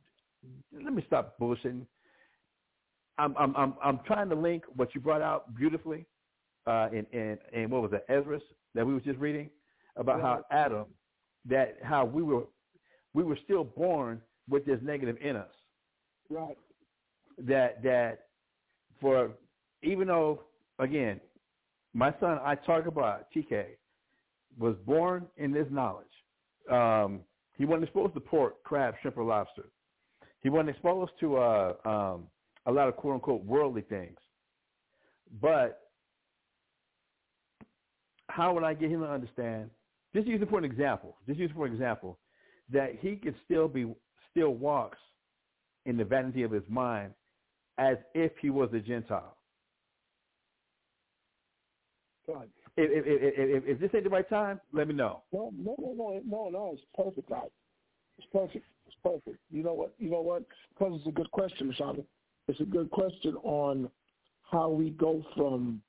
let me stop bullshitting. I'm, I'm, I'm, I'm trying to link what you brought out beautifully uh, in, in, in what was it, Ezra that we were just reading about how Adam, that how we were, we were still born with this negative in us. Right. That that for even though again, my son I talk about TK was born in this knowledge. Um, he wasn't exposed to pork, crab, shrimp, or lobster. He wasn't exposed to uh, um, a lot of quote unquote worldly things. But how would I get him to understand? Just use it for an example. Just use it for an example that he could still be still walks in the vanity of his mind as if he was a Gentile. Right. If, if, if, if, this ain't the right time, let me know. No, no, no, no, no, no. It's perfect, right? It's perfect. It's perfect. You know what? You know what? Because it's a good question, Mashaba. It's a good question on how we go from.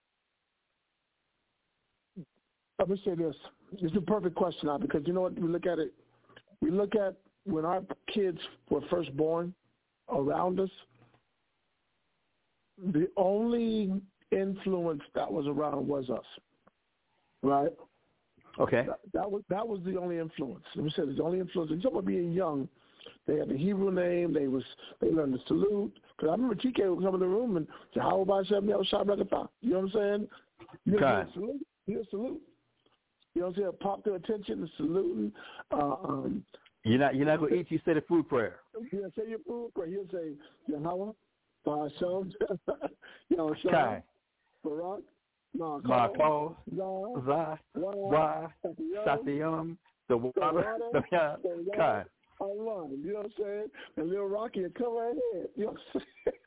Let me say this. It's a perfect question now because you know what? We look at it. We look at when our kids were first born around us. The only influence that was around was us, right? Okay. That, that was that was the only influence. Let me say this, the only influence. Talking about being young, they had the Hebrew name. They was they learned to salute. Because I remember TK would come in the room and say, "How about Shem El Shabbat You know what I'm saying? You know, Okay. salute. He'll salute. You know what I'm saying? Pop their attention and saluting. Uh, um, You're not you're not gonna eat. You say the food prayer. he'll say your food. Right? He'll say Yahweh, you Shem, Kai, Barak, Ma Ma'akal, Ko, Zah, Za, Wa, Wa, Satiyam, the water, the Kai. Allah. You know what I'm saying? And little Rocky will come right in. You know what I'm saying?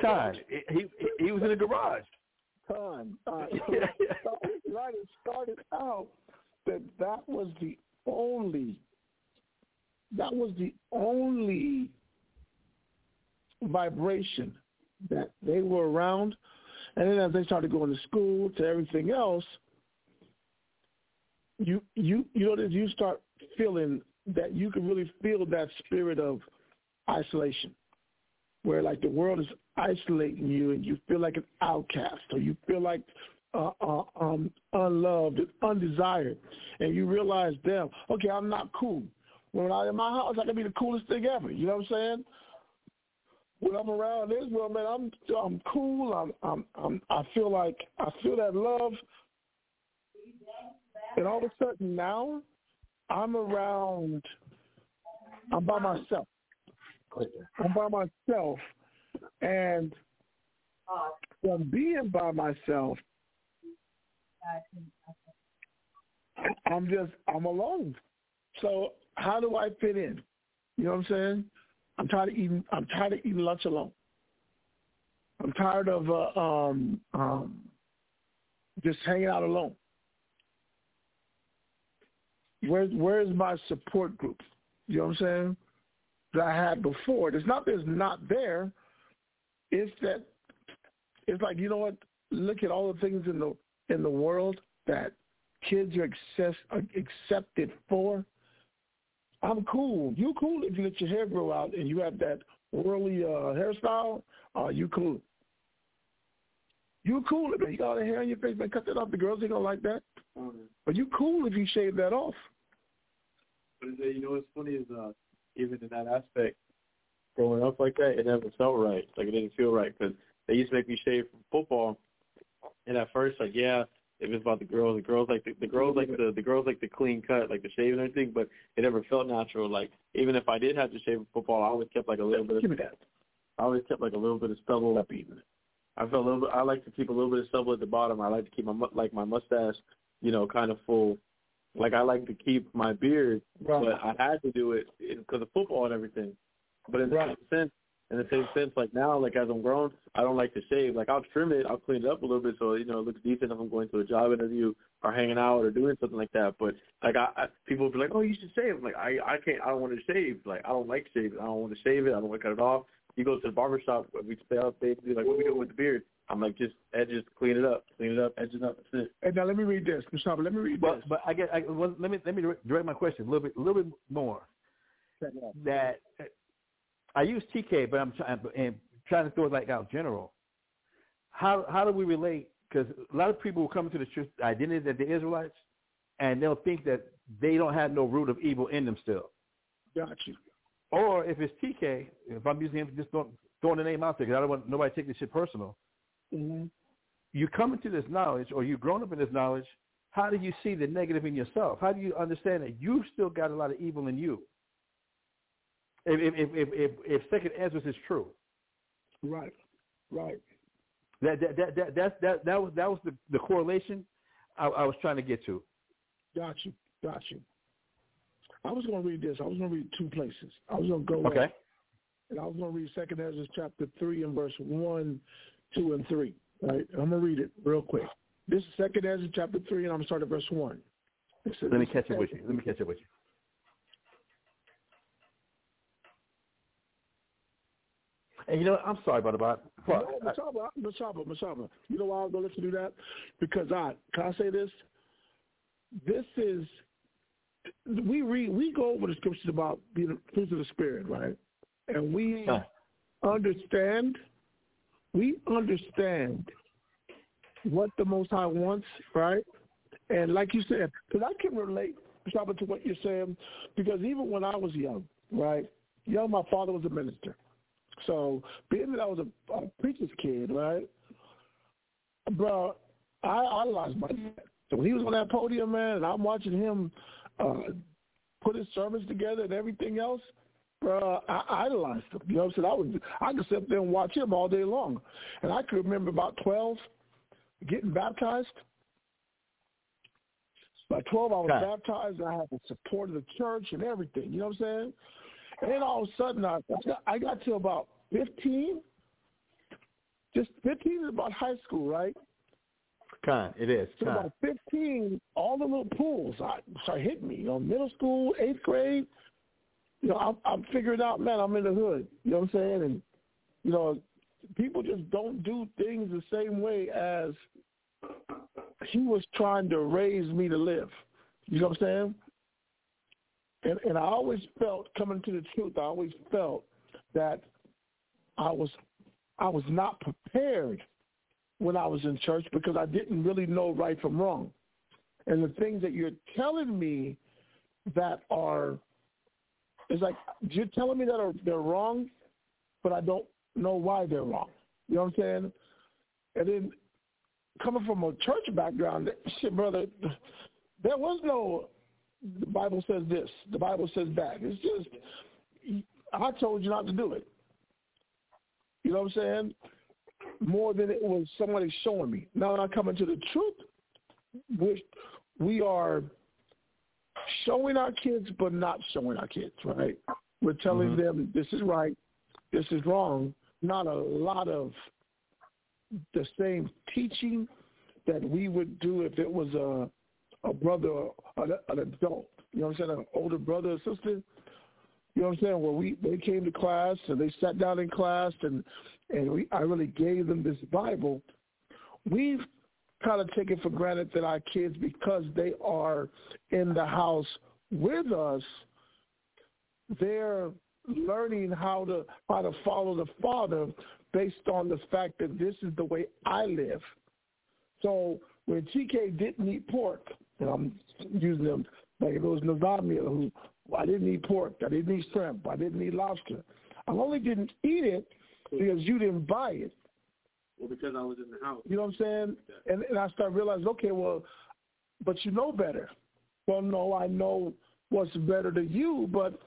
Kai. He, he he was in the garage. Time. Uh, Yeah, yeah. started, right, it started out that that was the only, that was the only vibration that they were around. And then as they started going to school to everything else, you you you know that you start feeling that you can really feel that spirit of isolation, where like the world is isolating you and you feel like an outcast or you feel like uh, uh, um, unloved and undesired, and you realize, damn, okay, I'm not cool. When I'm in my house, I can be the coolest thing ever. You know what I'm saying? When I'm around this world, man, I'm I'm cool. I'm I'm, I'm I feel like I feel that love, and all of a sudden now, I'm around. I'm by myself. I'm by myself, and from being by myself, I'm just I'm alone. So how do I fit in? You know what I'm saying? I'm tired of eating. I'm tired of eating lunch alone. I'm tired of uh, um, um, just hanging out alone. Where's Where's my support group? You know what I'm saying? That I had before. It's not that it's not there. It's that it's like you know what? Look at all the things in the in the world that kids are access, are accepted for. I'm cool. You cool if you let your hair grow out and you have that whirly uh, hairstyle. Uh, you cool. You cool if you got all the hair on your face, man. Cut that off. The girls ain't gonna like that. But you cool if you shave that off. But uh, you know what's funny is uh, even in that aspect, growing up like that, it never felt right. Like it didn't feel right because they used to make me shave from football, and at first, like yeah, if it's about the girls, the girls like the, the girls like the the girls like the clean cut, like the shave and everything, but it never felt natural. Like even if I did have to shave for football, I always kept like a little bit. Give me that. I always kept like a little bit of stubble. Stop eating it. I felt a little bit. I like to keep a little bit of stubble at the bottom. I like to keep my like my mustache, you know, kind of full. Like I like to keep my beard, Right. but I had to do it because of football and everything. But in the Right. same sense, in the same sense, like now, like as I'm grown, I don't like to shave. Like I'll trim it, I'll clean it up a little bit so you know it looks decent if I'm going to a job interview or hanging out or doing something like that. But like I, I people will be like, oh, you should shave. I'm like I, I can't. I don't want to shave. Like I don't like shaving. I don't want to shave it. I don't want to cut it off. You go to the barber shop, we stay out. They be like, what we doing with the beard? I'm like, just edges, clean it up, clean it up, edge it up. That's it. And now let me read this, Mustafa. Let me read But this. but I get I, well, let me let me direct my question a little bit a little bit more. That uh, I use TK, but I'm trying and trying to throw it like out general. How how do we relate? Because a lot of people will come to the church identity that they're Israelites, and they'll think that they don't have no root of evil in them still. Got you. Or if it's TK, if I'm using him, just throwing, throwing the name out there because I don't want nobody to take this shit personal. Mm-hmm. You come into this knowledge, or you've grown up in this knowledge. How do you see the negative in yourself? How do you understand that you've still got a lot of evil in you? If if if if, if, if Second Ezra is true, Right. Right. that that that that that that, that was that was the, the correlation I, I was trying to get to. Got you. Got you. I was going to read this. I was going to read two places. I was going to go Okay. and I was going to read Second Ezra chapter three and verse one, two, and three. Right. I'm going to read it real quick. This is Second Ezra chapter three, and I'm going to start at verse one. Says, Let me catch up with you. Let me catch up with you. And you know, what? I'm sorry about about. No, Mashaba, Mashaba, Mashaba. You know why I'm going to let you do that? Because I can I say this? This is we read we go over the scriptures about being fruits of the spirit, right? And we Huh. understand we understand what the Most High wants, right? And like you said, because I can relate Mashaba, to what you're saying, because even when I was young, right? Young, my father was a minister. So being that I was a, a preacher's kid, right, bro, I idolized my dad. So when he was on that podium, man, and I'm watching him uh, put his sermons together and everything else, bro, I idolized him. You know what I'm saying? I was, I could sit there and watch him all day long. And I could remember about 12 getting baptized. By 12, I was Okay. baptized, and I had the support of the church and everything. You know what I'm saying? And then all of a sudden, I, I got- I got to about 15. Just 15 is about high school, right? Con, it is. So about 15, all the little pools I, started hitting me. You know, middle school, eighth grade. You know, I'm, I'm figuring out, man, I'm in the hood. You know what I'm saying? And, you know, people just don't do things the same way as he was trying to raise me to live. You know what I'm saying? And and I always felt coming to the truth, I always felt that I was I was not prepared when I was in church because I didn't really know right from wrong. And the things that you're telling me that are it's like you're telling me that they're wrong, but I don't know why they're wrong. You know what I'm saying? And then coming from a church background, shit, brother, there was no. The Bible says this. The Bible says that. It's just I told you not to do it. You know what I'm saying? More than it was somebody showing me. Now I come into the truth, which we are showing our kids, but not showing our kids. Right? We're telling Mhm. them this is right, this is wrong. Not a lot of the same teaching that we would do if it was a a brother, or an, an adult. You know what I'm saying? An older brother or sister. You know what I'm saying? Where we they came to class and they sat down in class and and we I really gave them this Bible. We've kind of take it for granted that our kids, because they are in the house with us, they're learning how to how to follow the Father based on the fact that this is the way I live. So when TK didn't eat pork, and I'm using them like it was Nazamia who I didn't eat pork, I didn't eat shrimp, I didn't eat lobster. I only didn't eat it because you didn't buy it. Well, because I was in the house. You know what I'm saying? And and I start realizing, okay, well, but you know better. Well, no, I know what's better to you, but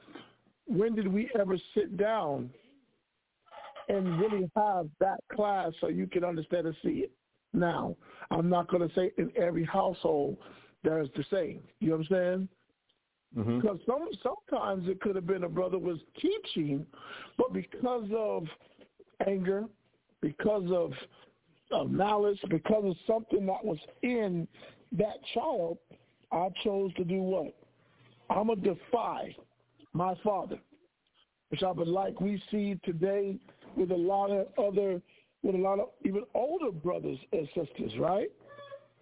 when did we ever sit down and really have that class so you can understand and see it? Now, I'm not going to say in every household there's the same. You know what I'm saying? Mm-hmm. Because some sometimes it could have been a brother was teaching, but because of anger, because of of malice, because of something that was in that child, I chose to do what? I'm gonna defy my father, which I would like we see today with a lot of other, with a lot of even older brothers and sisters, right?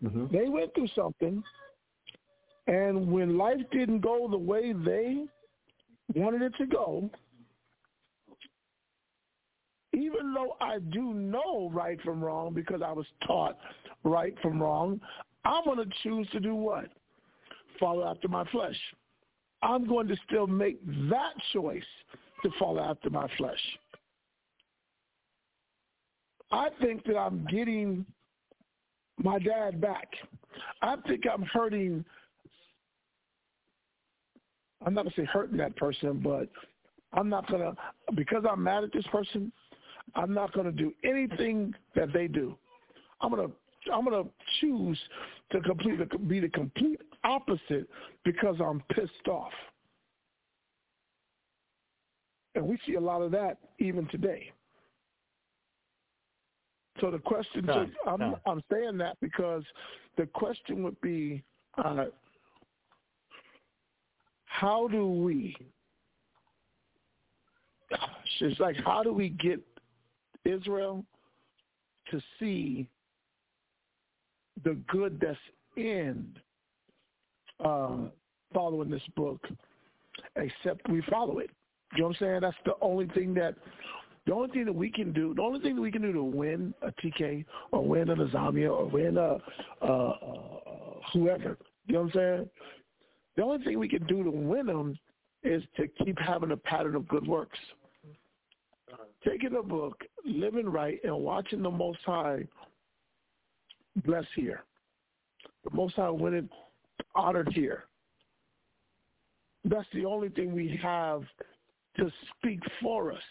Mm-hmm. They went through something, and when life didn't go the way they wanted it to go, even though I do know right from wrong because I was taught right from wrong, I'm going to choose to do what? Follow after my flesh. I'm going to still make that choice to follow after my flesh. I think that I'm getting my dad back. I think I'm hurting. I'm not going to say hurting that person, but I'm not going to, because I'm mad at this person, I'm not going to do anything that they do. I'm going to I'm going to choose to complete be the complete opposite because I'm pissed off. And we see a lot of that even today. So the question, Done. I'm, Done. I'm saying that because the question would be, uh, how do we? It's like how do we get Israel to see the good that's in uh, following this book, except we follow it. You know what I'm saying? That's the only thing that the only thing that we can do, the only thing that we can do to win a TK or win a Nazamia or win a uh, whoever, you know what I'm saying? The only thing we can do to win them is to keep having a pattern of good works. Taking a book, living right, and watching the Most High bless here. The Most High winning honored here. That's the only thing we have to speak for us.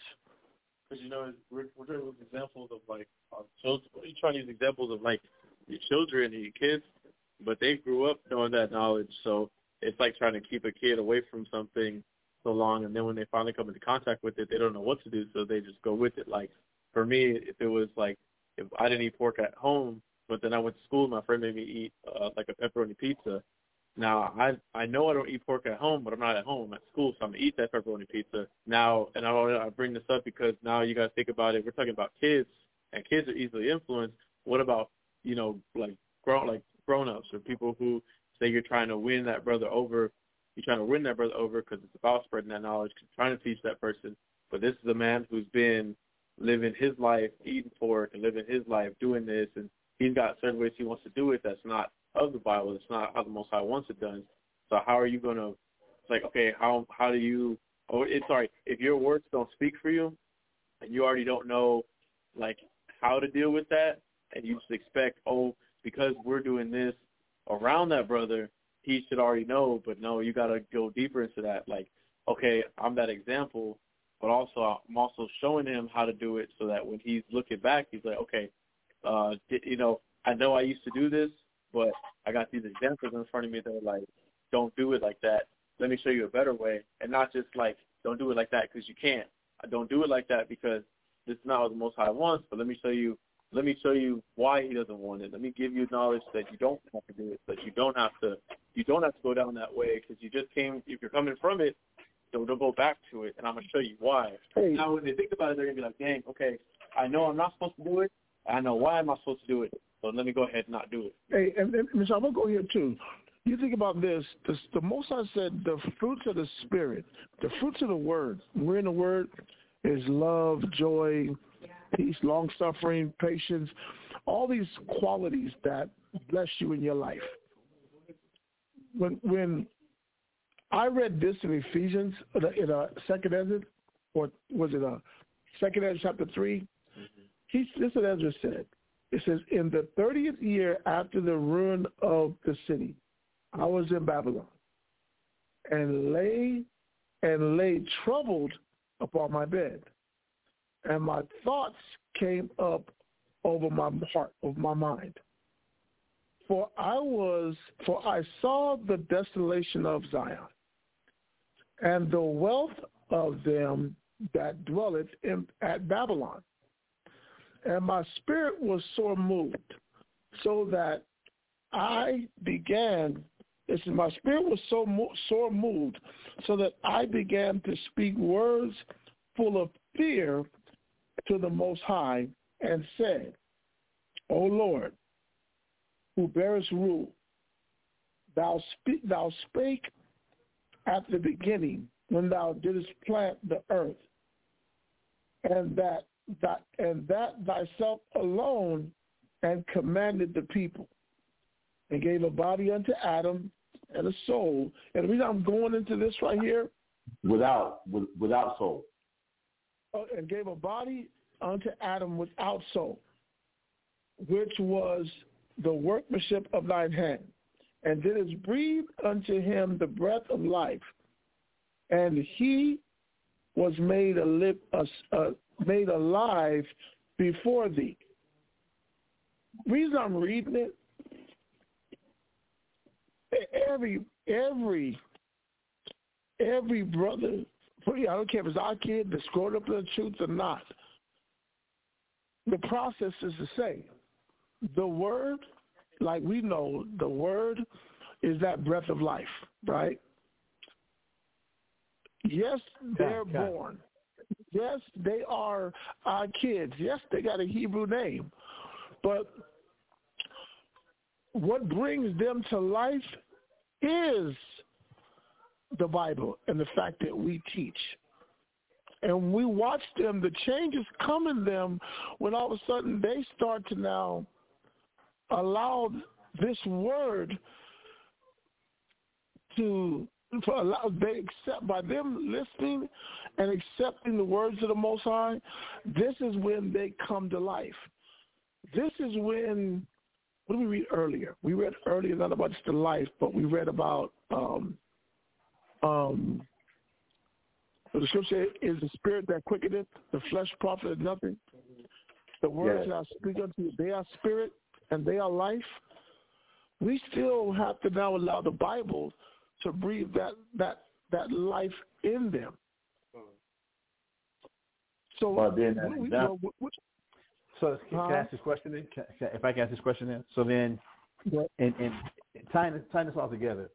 Because you know, we're we're trying to examples of like our children. You're trying to use examples of like your children and your kids, but they grew up knowing that knowledge. So it's like trying to keep a kid away from something so long, and then when they finally come into contact with it, they don't know what to do, so they just go with it. Like for me, if it was like if I didn't eat pork at home, but then I went to school, my friend made me eat uh, like a pepperoni pizza. Now I I know I don't eat pork at home, but I'm not at home I'm at school, so I'm gonna eat that pepperoni pizza now. And I I bring this up because now you guys think about it. We're talking about kids, and kids are easily influenced. What about you know like grown like grown ups or people who say you're trying to win that brother over, you're trying to win that brother over because it's about spreading that knowledge, trying to teach that person. But this is a man who's been living his life, eating pork, and living his life doing this, and he's got certain ways he wants to do it that's not of the Bible. It's not how the Most High wants it done. So how are you going to? It's like okay, how how do you? Oh, it's sorry. If your words don't speak for you, and you already don't know like how to deal with that, and you just expect oh because we're doing this around that brother, he should already know. But no, you got to go deeper into that. Like okay, I'm that example, but also I'm also showing him how to do it so that when he's looking back, he's like okay, uh, you know I know I used to do this, but I got these examples in front of me that are like, don't do it like that. Let me show you a better way, and not just like, don't do it like that because you can't. I don't do it like that because this is not what the Most High wants. But let me show you. Let me show you why He doesn't want it. Let me give you knowledge that you don't have to do it. That you don't have to. You don't have to go down that way because you just came. If you're coming from it, don't, don't go back to it. And I'm gonna show you why. Hey. Now, when they think about it, they're gonna be like, dang, okay, I know I'm not supposed to do it. I know why am I supposed to do it. So let me go ahead and not do it. Hey, and, and Michelle, I'm gonna go here too. You think about this. The, the Most High said the fruits of the Spirit, the fruits of the Word. We're in the Word is love, joy, peace, long suffering, patience, all these qualities that bless you in your life. When when I read this in Ephesians in a, second Ezra, or was it a second Ezra chapter three? Mm-hmm. He this is what Ezra said. It says, in the 30th year after the ruin of the city, I was in Babylon and lay and lay troubled upon my bed. And my thoughts came up over my heart, over my mind. For I was, for I saw the desolation of Zion, and the wealth of them that dwelleth in, at Babylon. And my spirit was sore moved, so that I began. This is my spirit was so mo- sore moved, so that I began to speak words full of fear to the Most High, and said, O Lord, who bearest rule, thou speak, thou spake at the beginning when thou didst plant the earth, and that that and that thyself alone and commanded the people and gave a body unto Adam and a soul. And the reason I'm going into this right here, without with, without soul. Uh, and gave a body unto Adam without soul, which was the workmanship of thine hand, and didst breathe unto him the breath of life, and he was made a uh, made alive before thee. Reason I'm reading it, every every every brother, I don't care if it's our kid that's growing up in the truth or not. The process is the same. The word, like we know, the word is that breath of life, right? Yes, they're born. Yes, they are our kids. Yes, they got a Hebrew name. But what brings them to life is the Bible and the fact that we teach. And we watch them, the changes come in them when all of a sudden they start to now allow this word to for allow they accept by them listening and accepting the words of the Most High. This is when they come to life. This is when what did we read earlier? We read earlier not about just the life, but we read about um, um, the scripture is the spirit that quickeneth, the flesh profiteth nothing. The words Yes. that I speak unto you, they are spirit and they are life. We still have to now allow the Bible to breathe that that that life in them. So But then what we- that- well, what- what- So can, can I ask this question then? Can, can, if I can ask this question then? So then, Yeah. and, and tying, tying this all together.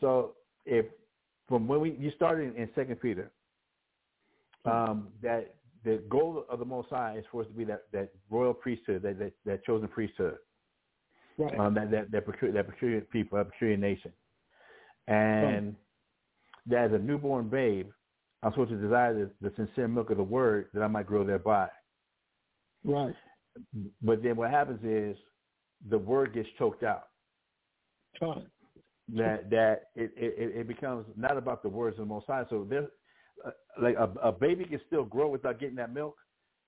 So if from when we you started in Second Peter, um, that the goal of the Most High is for us to be that, that royal priesthood, that, that that chosen priesthood, right. um, that that that peculiar, that peculiar people, that peculiar nation, and that as a newborn babe, I'm supposed to desire the, the sincere milk of the word that I might grow thereby. right. But then what happens is the word gets choked out. Fine. That that it, it, it becomes not about the words of the Most High. So there, uh, like a, a baby can still grow without getting that milk,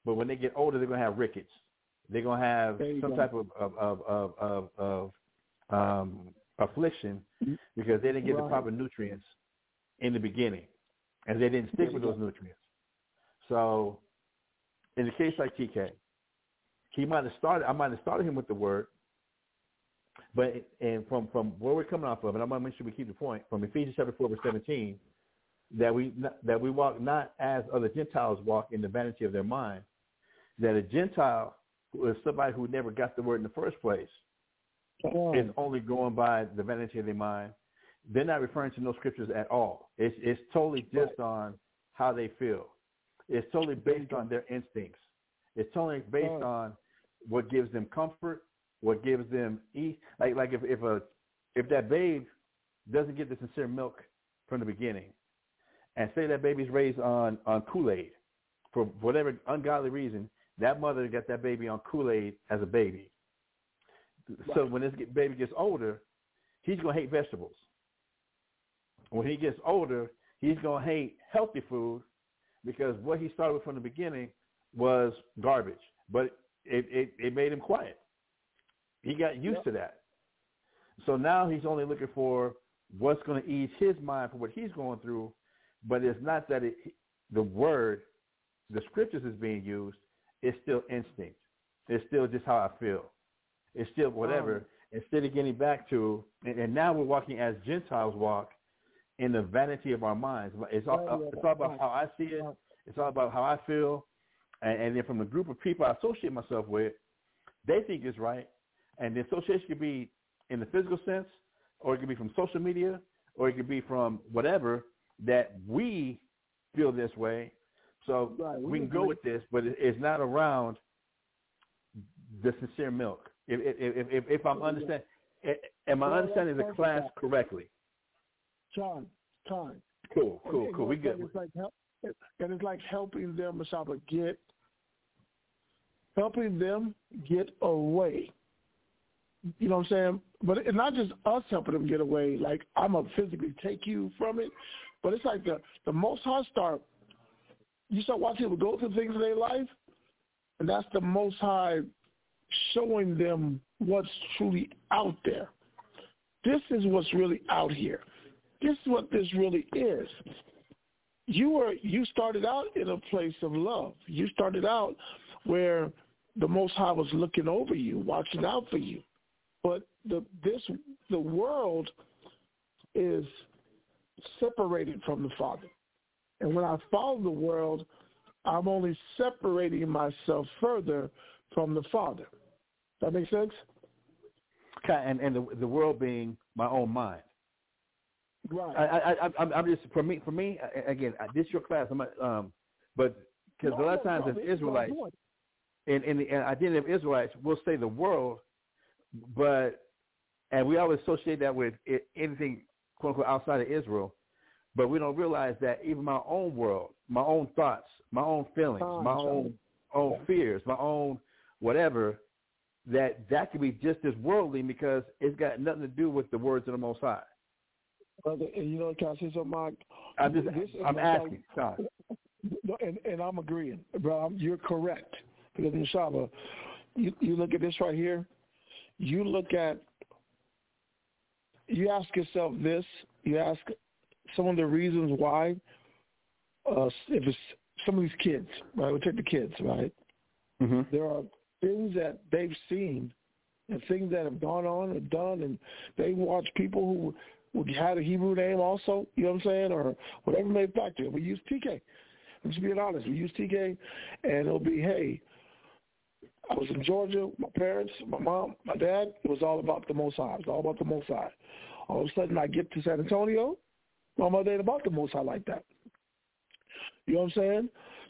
but when they get older, they're gonna have rickets. They're gonna have some go. type of of of of, of, of um, affliction because they didn't get the proper nutrients in the beginning, and they didn't stick with those nutrients. So, in the case like TK, he might have started. I might have started him with the word, but and from from where we're coming off of, and I'm gonna make sure we keep the point from Ephesians chapter four verse seventeen, that we that we walk not as other Gentiles walk in the vanity of their mind. That a Gentile who is somebody who never got the word in the first place Oh, is only going by the vanity of their mind. They're not referring to no scriptures at all. It's it's totally just on how they feel. It's totally based on their instincts. It's totally based on what gives them comfort, what gives them ease. Like like if if a if that babe doesn't get the sincere milk from the beginning, and say that baby's raised on on Kool Aid for whatever ungodly reason, that mother got that baby on Kool Aid as a baby. So when this baby gets older, he's gonna hate vegetables. When he gets older, he's gonna hate healthy food because what he started with from the beginning was garbage. But it it, it made him quiet. He got used Yep. to that. So now he's only looking for what's going to ease his mind for what he's going through. But it's not that it, the word, the scriptures is being used. It's still instinct. It's still just how I feel. It's still whatever. Oh. instead of getting back to, and, and now we're walking as Gentiles walk in the vanity of our minds. It's all, Oh, yeah, it's all about how I see it. It's all about how I feel. And, and then from the group of people I associate myself with, they think it's right. And the association could be in the physical sense, or it could be from social media, or it could be from whatever that we feel this way. So Right, we we can go with this, but it's not around the sincere milk. If if if, if, if I'm understand, eh, am I understanding the class correctly? John, John. Cool, cool, cool. We good. It's like help, and it's like helping them, Mashaba, get helping them get away. You know what I'm saying? But it's not just us helping them get away. Like I'm gonna physically take you from it, but it's like the the Most High start. You start watching people go through things in their life, and that's the Most High showing them what's truly out there. This is what's really out here. This is what this really is. You were you started out in a place of love. You started out where the Most High was looking over you, watching out for you. But the this the world is separated from the Father. And when I follow the world, I'm only separating myself further from the Father. Does that make sense? Okay, And and the the world being my own mind. Right. I I I I'm, I'm just for me for me again. I- This your class. I'm not, um, but because a lot of times as Israelites, in in the identity of Israelites, we'll say the world, but and we always associate that with it, anything quote unquote outside of Israel, but we don't realize that even my own world, my own thoughts, my own feelings, Fine, my own own fears, my own whatever, that that could be just as worldly because it's got nothing to do with the words of the Most High. Brother, and you know, can I say something, Mark? I'm just This I'm asking. No, and, and I'm agreeing, bro. You're correct because Mashaba, you, you look at this right here. You look at, you ask yourself this. You ask some of the reasons why. Uh, if it's some of these kids, right? We take the kids, right? Mm-hmm. There are things that they've seen and things that have gone on and done, and they watch people who who had a Hebrew name also, you know what I'm saying, or whatever may factor. We use TK. I'm just being honest. We use TK, and it'll be, hey, I was in Georgia, my parents, my mom, my dad. It was all about the Most High. It was all about the Most High. All of a sudden, I get to San Antonio, my mother ain't about the Most High like that. You know what I'm saying?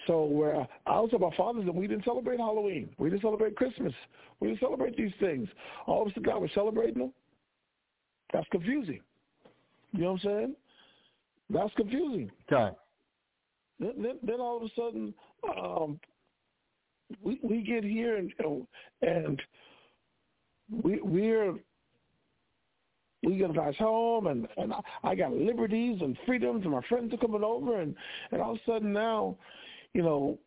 So where I was at my father's and we didn't celebrate Halloween. We didn't celebrate Christmas. We didn't celebrate these things. All of a sudden, God was celebrating them. That's confusing. You know what I'm saying? That's confusing. Okay. Then, then, then all of a sudden, um, we we get here and and we we're we get a nice home and and I, got liberties and freedoms and my friends are coming over and and all of a sudden now, you know,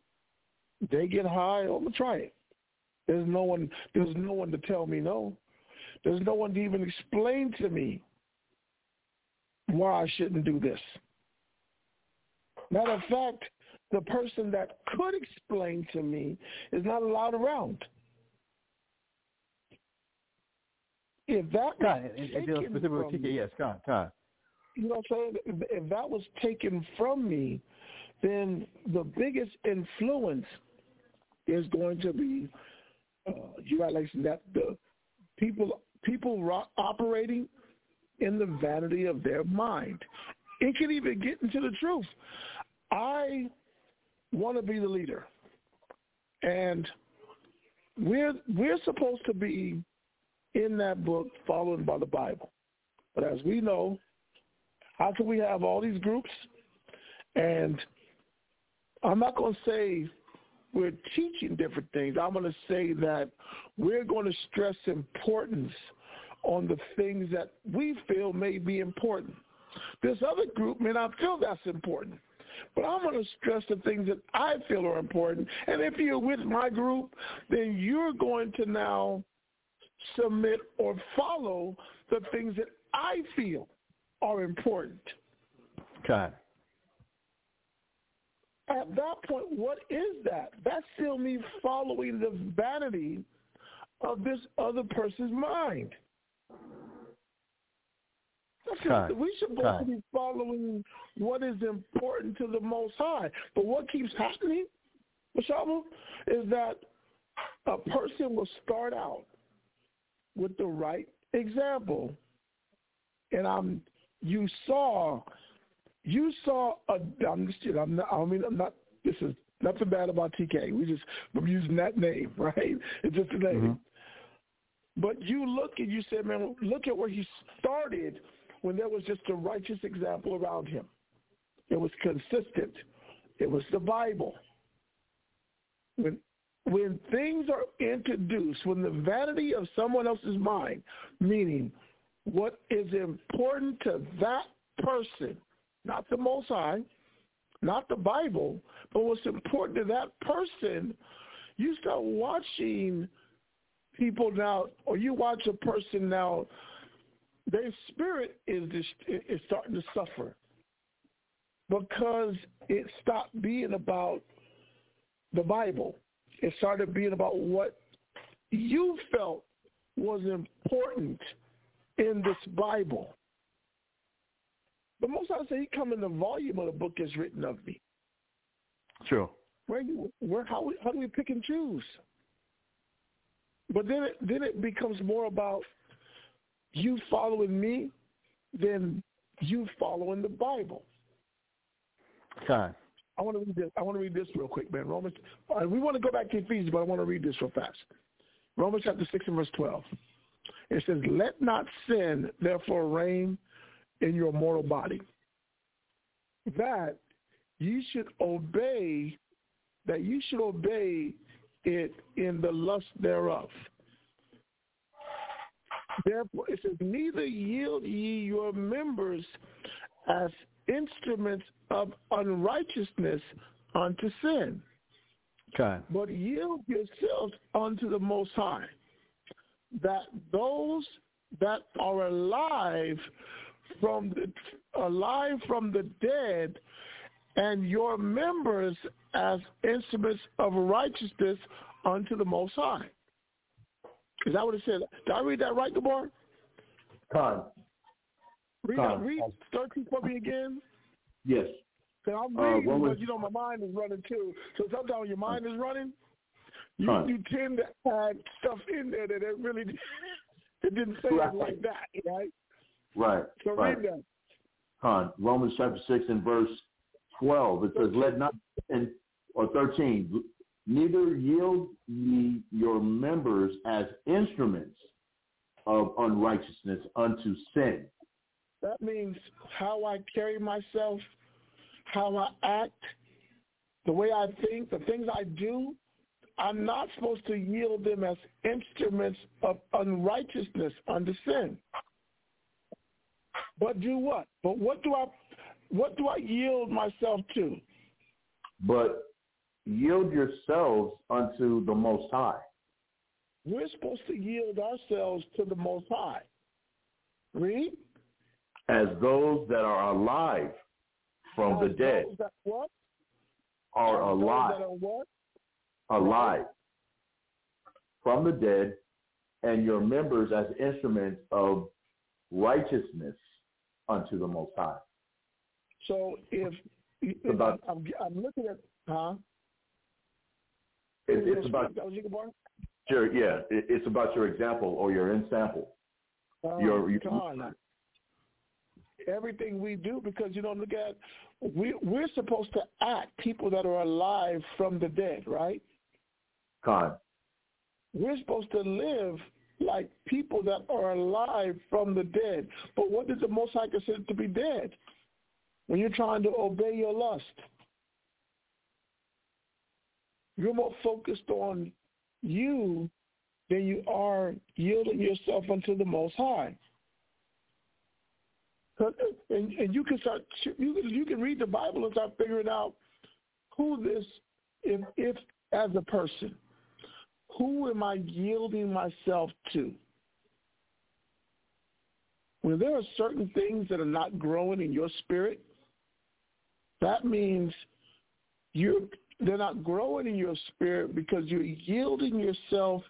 they get high. Oh, I'm gonna try it. There's no one. There's no one to tell me no. There's no one to even explain to me why I shouldn't do this. Matter of fact, the person that could explain to me is not allowed around. If that Con, was and, taken specifically from me, yes, con, con. you know what I'm saying? If, if that was taken from me, then the biggest influence is going to be uh, you got like that the people people ro- operating in the vanity of their mind. It can even get into the truth. I want to be the leader, and we're we're supposed to be in that book followed by the Bible. But as we know, how can we have all these groups? And I'm not going to say we're teaching different things. I'm going to say that we're going to stress importance on the things that we feel may be important. This other group may not feel that's important. But I'm going to stress the things that I feel are important. And if you're with my group, then you're going to now submit or follow the things that I feel are important. Con. At that point, what is that? That's still me following the vanity of this other person's mind. That's we supposed to be following what is important to the Most High. But what keeps happening, Mashaba, is that a person will start out with the right example, and I'm you saw you saw a I'm just I'm not, I mean I'm not this is nothing bad about TK. We just I'm using that name, right? It's just a name. Mm-hmm. But you look and you said, man, look at where he started when there was just a righteous example around him. It was consistent. It was the Bible. When when things are introduced, when the vanity of someone else's mind, meaning what is important to that person, not the Most High, not the Bible, but what's important to that person, you start watching people now, or you watch a person now, their spirit is is starting to suffer because it stopped being about the Bible it started being about what you felt was important in this Bible. But most I say he come in the volume of the book is written of me. Sure. Where you where how how do we pick and choose? But then it then it becomes more about you following me then you following the Bible. Okay. I want to read this. I want to read this real quick, man. Romans. Uh, we want to go back to Ephesians, but I want to read this real fast. Romans chapter six and verse twelve. It says, "Let not sin therefore reign in your mortal body, that you should obey, that you should obey it in the lust thereof." Therefore, it says, "Neither yield ye your members as instruments of unrighteousness unto sin. Okay. But yield yourselves unto the Most High, that those that are alive from the alive from the dead, and your members as instruments of righteousness unto the Most High. Is that what it said? Did I read that right, Gabar? Con. Read, uh, read 13 for me again. Yes. I'm reading, uh, but you know my mind is running too. So sometimes when your mind is running, you huh. you tend to add stuff in there that it really it didn't say right. it like that, right? Right. So right. read that. Huh. Romans chapter six and verse twelve. It says, "Let not and or thirteen, neither yield ye your members as instruments of unrighteousness unto sin." That means how I carry myself, how I act, the way I think, the things I do. I'm not supposed to yield them as instruments of unrighteousness unto sin. But do what? But what do I what do I yield myself to? But yield yourselves unto the Most High. We're supposed to yield ourselves to the Most High. Read as those that are alive from as the dead what? are as alive. Are what? Alive from the dead and your members as instruments of righteousness unto the Most High. So if, if about, I'm, I'm, looking at, huh? It, it's about, sure, yeah, it, it's about your example or your ensample. Uh, your, your, everything we do because you know look at we we're supposed to act people that are alive from the dead, right? God. We're supposed to live like people that are alive from the dead. But what does the Most High consider to be dead? When you're trying to obey your lust. You're more focused on you than you are yielding yourself unto the Most High. And, and you can start you can you can read the Bible and start figuring out who this if if as a person who am I yielding myself to? When there are certain things that are not growing in your spirit, that means you're they're not growing in your spirit because you're yielding yourself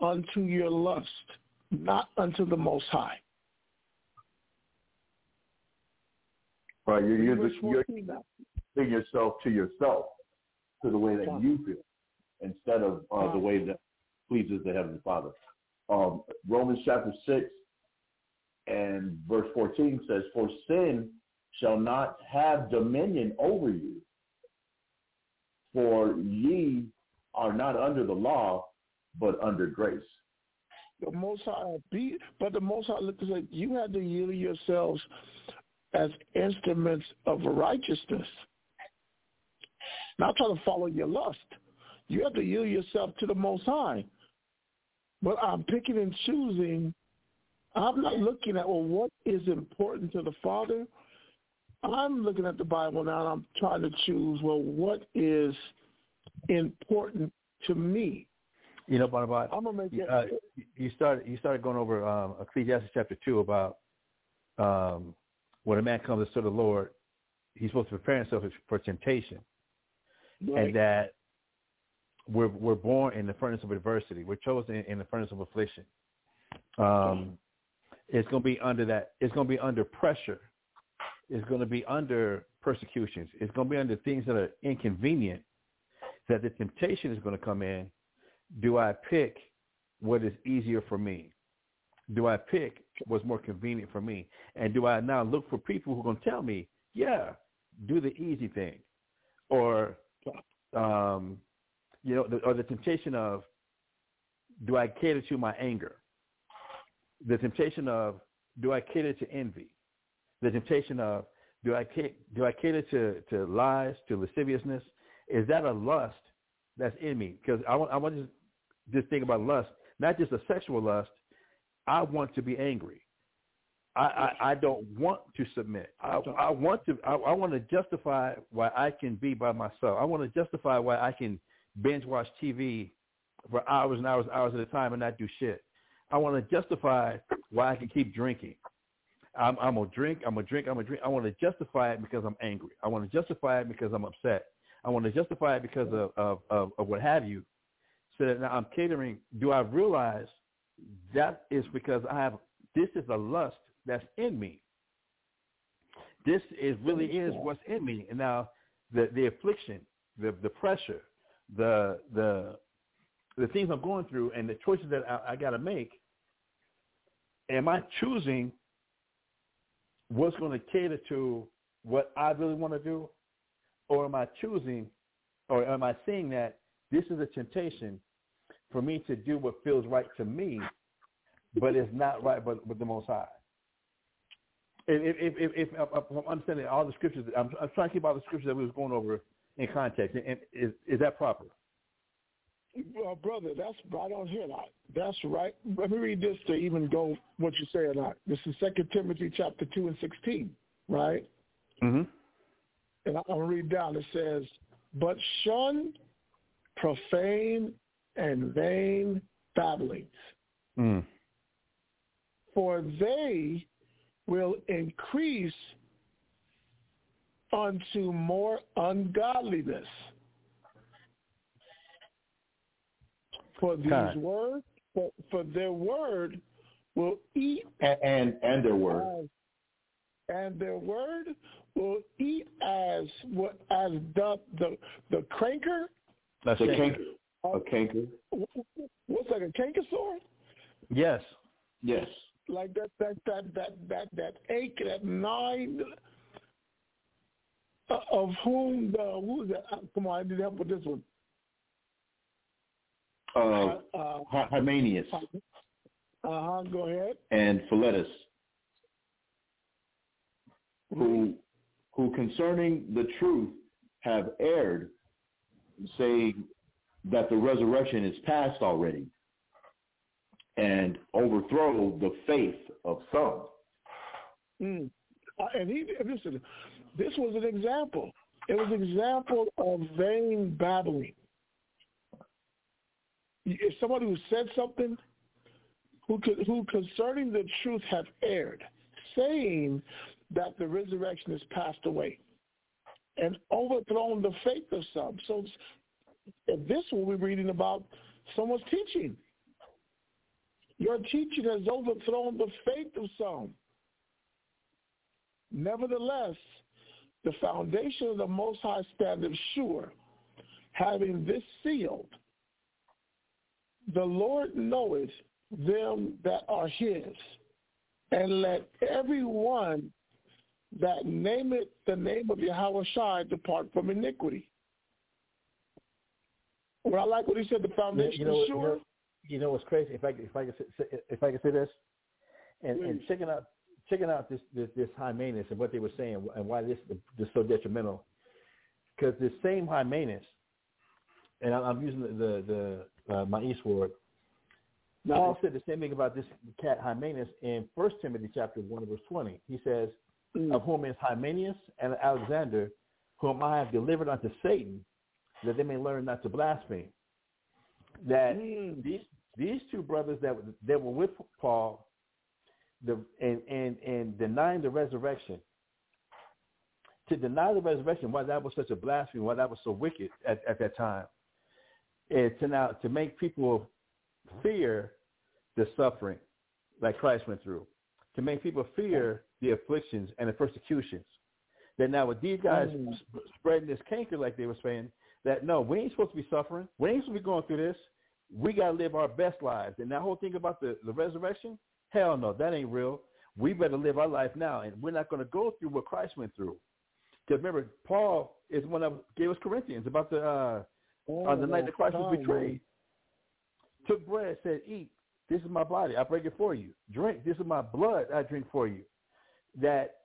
unto your lust. not unto the Most High. Right, you're, you're, just, you're 14 giving yourself to yourself, to the way that you feel, instead of uh, the way that pleases the Heavenly Father. Um, Romans chapter 6 and verse 14 says, For sin shall not have dominion over you, for ye are not under the law, but under grace. the Most High but the Most High looked and said, "You had to yield yourselves as instruments of righteousness, not try to follow your lust. You have to yield yourself to the Most High. But I'm picking and choosing. I'm not looking at well, what is important to the Father. I'm looking at the Bible now, and I'm trying to choose well, what is important to me. You know, Barnabas, I'm gonna make it. uh, you started you started going over um, Ecclesiastes chapter two about um, when a man comes to the Lord, he's supposed to prepare himself for temptation, right. and that we're we're born in the furnace of adversity. We're chosen in, in the furnace of affliction. Um, it's going to be under that. It's going to be under pressure. It's going to be under persecutions. It's going to be under things that are inconvenient. That the temptation is going to come in. Do I pick what is easier for me? Do I pick what's more convenient for me? And do I now look for people who are going to tell me, yeah, do the easy thing, or um, you know, the, or the temptation of, do I cater to my anger? The temptation of, do I cater to envy? The temptation of, do I do I cater to, to lies, to lasciviousness? Is that a lust that's in me? Because I want I want to just think about lust, not just a sexual lust. I want to be angry. I, I, I don't want to submit. I, I want to. I, I want to justify why I can be by myself. I want to justify why I can binge watch TV for hours and hours, and hours at a time and not do shit. I want to justify why I can keep drinking. I'm, I'm gonna drink. I'm gonna drink. I'm gonna drink. I want to justify it because I'm angry. I want to justify it because I'm upset. I want to justify it because of, of, of, of what have you. So that now I'm catering. Do I realize that is because I have this is a lust that's in me. This is really is what's in me. And now the the affliction, the the pressure, the the the things I'm going through, and the choices that I, I got to make. Am I choosing what's going to cater to what I really want to do, or am I choosing, or am I seeing that this is a temptation for me to do what feels right to me, but it's not right with, with the Most High? If, if, if, if, I'm understanding all the scriptures, I'm, I'm trying to keep all the scriptures that we was going over in context. And is, is that proper? Well, brother, that's right on here. That's right. Let me read this to even go what you say or not. This is Second Timothy chapter two and sixteen, right? Mm-hmm. And I'm gonna read down. It says, "But shun profane and vain babblings, Mm. for they will increase unto more ungodliness." For these God. words, for, for their word will eat And and, and their word. as, and their word will eat as what as the the the cranker. That's The canker. A canker. What's like a canker sore? Yes. Yes. Like that that that that that that ache that nine uh, of whom the who is that? Uh, Come on, I need help with this one. Uh, Uh, Hy- Hymenaeus uh huh. Go ahead. and Philetus, who who concerning the truth have erred, saying that the resurrection is past already, and overthrow the faith of some. Mm. Uh, and he listen. This was an example. It was an example of vain babbling. If somebody who said something, who who concerning the truth have erred, saying that the resurrection is passed away, and overthrown the faith of some. So this one we're reading about someone's teaching. Your teaching has overthrown the faith of some. Nevertheless, the foundation of the Most High standeth sure, having this sealed. The Lord knoweth them that are his, and let every one that nameth the name of Yahweh Shai depart from iniquity. Well, I like what he said. The foundation you know, is you sure. know, you know what's crazy? If I if I can say, if I can say this, and, and checking out checking out this this, this Hymenaeus and what they were saying and why this is so detrimental, because the same Hymenaeus, and I'm, I'm using the the, the uh, my e-Sword. Paul said the same thing about this cat Hymenaeus in First Timothy chapter one verse twenty. He says, Mm. "Of whom is Hymenaeus and Alexander, whom I have delivered unto Satan, that they may learn not to blaspheme." That Mm. these these two brothers that that were with Paul, the and and and denying the resurrection. To deny the resurrection, why that was such a blasphemy, why that was so wicked at, at that time, is to now to make people fear the suffering that Christ went through, to make people fear the afflictions and the persecutions. That now with these guys Mm. sp- spreading this canker like they were saying, that no, we ain't supposed to be suffering. We ain't supposed to be going through this. We got to live our best lives. And that whole thing about the, the resurrection, hell no, that ain't real. We better live our life now, and we're not going to go through what Christ went through. Because remember, Paul is one of gave us Corinthians about the uh, on the night that Christ was Oh, betrayed. Took bread, said, "Eat. This is my body. I break it for you. Drink. This is my blood. I drink for you." That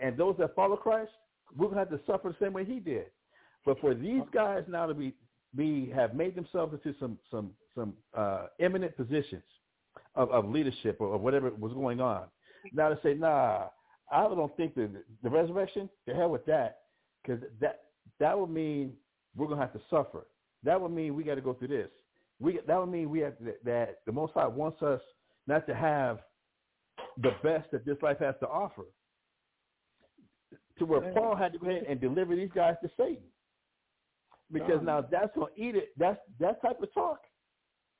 and those that follow Christ, we're gonna have to suffer the same way He did. But for these guys now to be be have made themselves into some some some uh, eminent positions of, of leadership or, or whatever was going on, now to say, "Nah, I don't think the the resurrection. The hell with that, because that that would mean we're gonna have to suffer. That would mean we got to go through this. We that would mean we have to, that the Most High wants us not to have the best that this life has to offer. To where Paul had to go ahead and deliver these guys to Satan, because now that's gonna eat it. That's that type of talk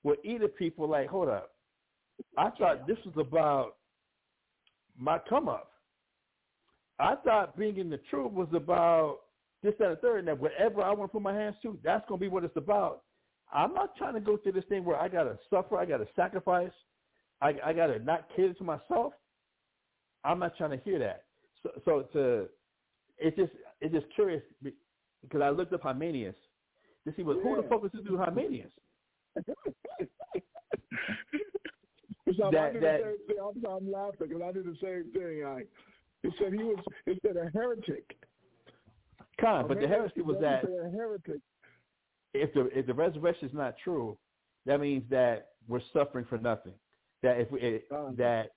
will eat at people. Like, hold up, I thought this was about my come up. I thought being in the truth was about this, that, and third, and that whatever I want to put my hands to, that's going to be what it's about. I'm not trying to go through this thing where I got to suffer, I got to sacrifice, I, I got to not cater to myself. I'm not trying to hear that. So, so to, it's just, it's just curious because I looked up Hymenaeus to see what who the fuck was this dude Hymenaeus? So I That- did that- the same thing. I'm, I'm laughing because I did the same thing. I, it said he was. It said a heretic. Con, but the heresy was that said a heretic. if the if the resurrection is not true, that means that we're suffering for nothing. That if we it, Um. that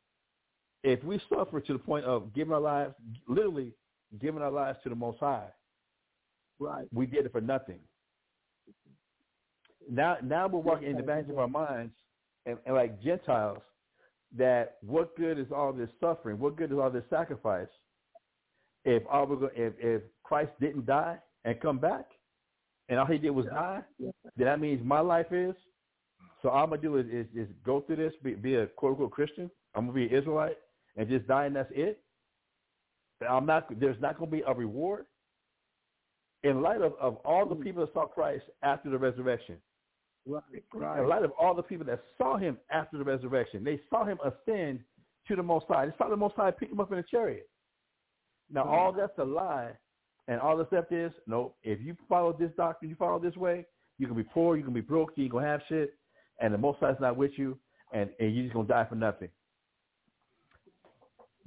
if we suffer to the point of giving our lives, literally giving our lives to the Most High, Right. we did it for nothing. Now, now we're walking in the back of our minds, and, and like Gentiles, that what good is all this suffering? What good is all this sacrifice? If all we're go, if if Christ didn't die and come back, and all he did was die, then that means my life is. So all I'm gonna do is, is, is go through this, be, be a quote unquote Christian. I'm gonna be an Israelite and just die, and that's it. I'm not. There's not gonna be a reward in light of, of all the mm. people that saw Christ after the resurrection, Right. in light of all the people that saw him after the resurrection, they saw him ascend to the Most High. They saw the Most High pick him up in a chariot. Now, mm. all that's a lie, and all that's stuff is, no, if you follow this doctrine, you follow this way, you can be poor, you can be broke, you ain't going to have shit, and the Most High's not with you, and, and you're just going to die for nothing.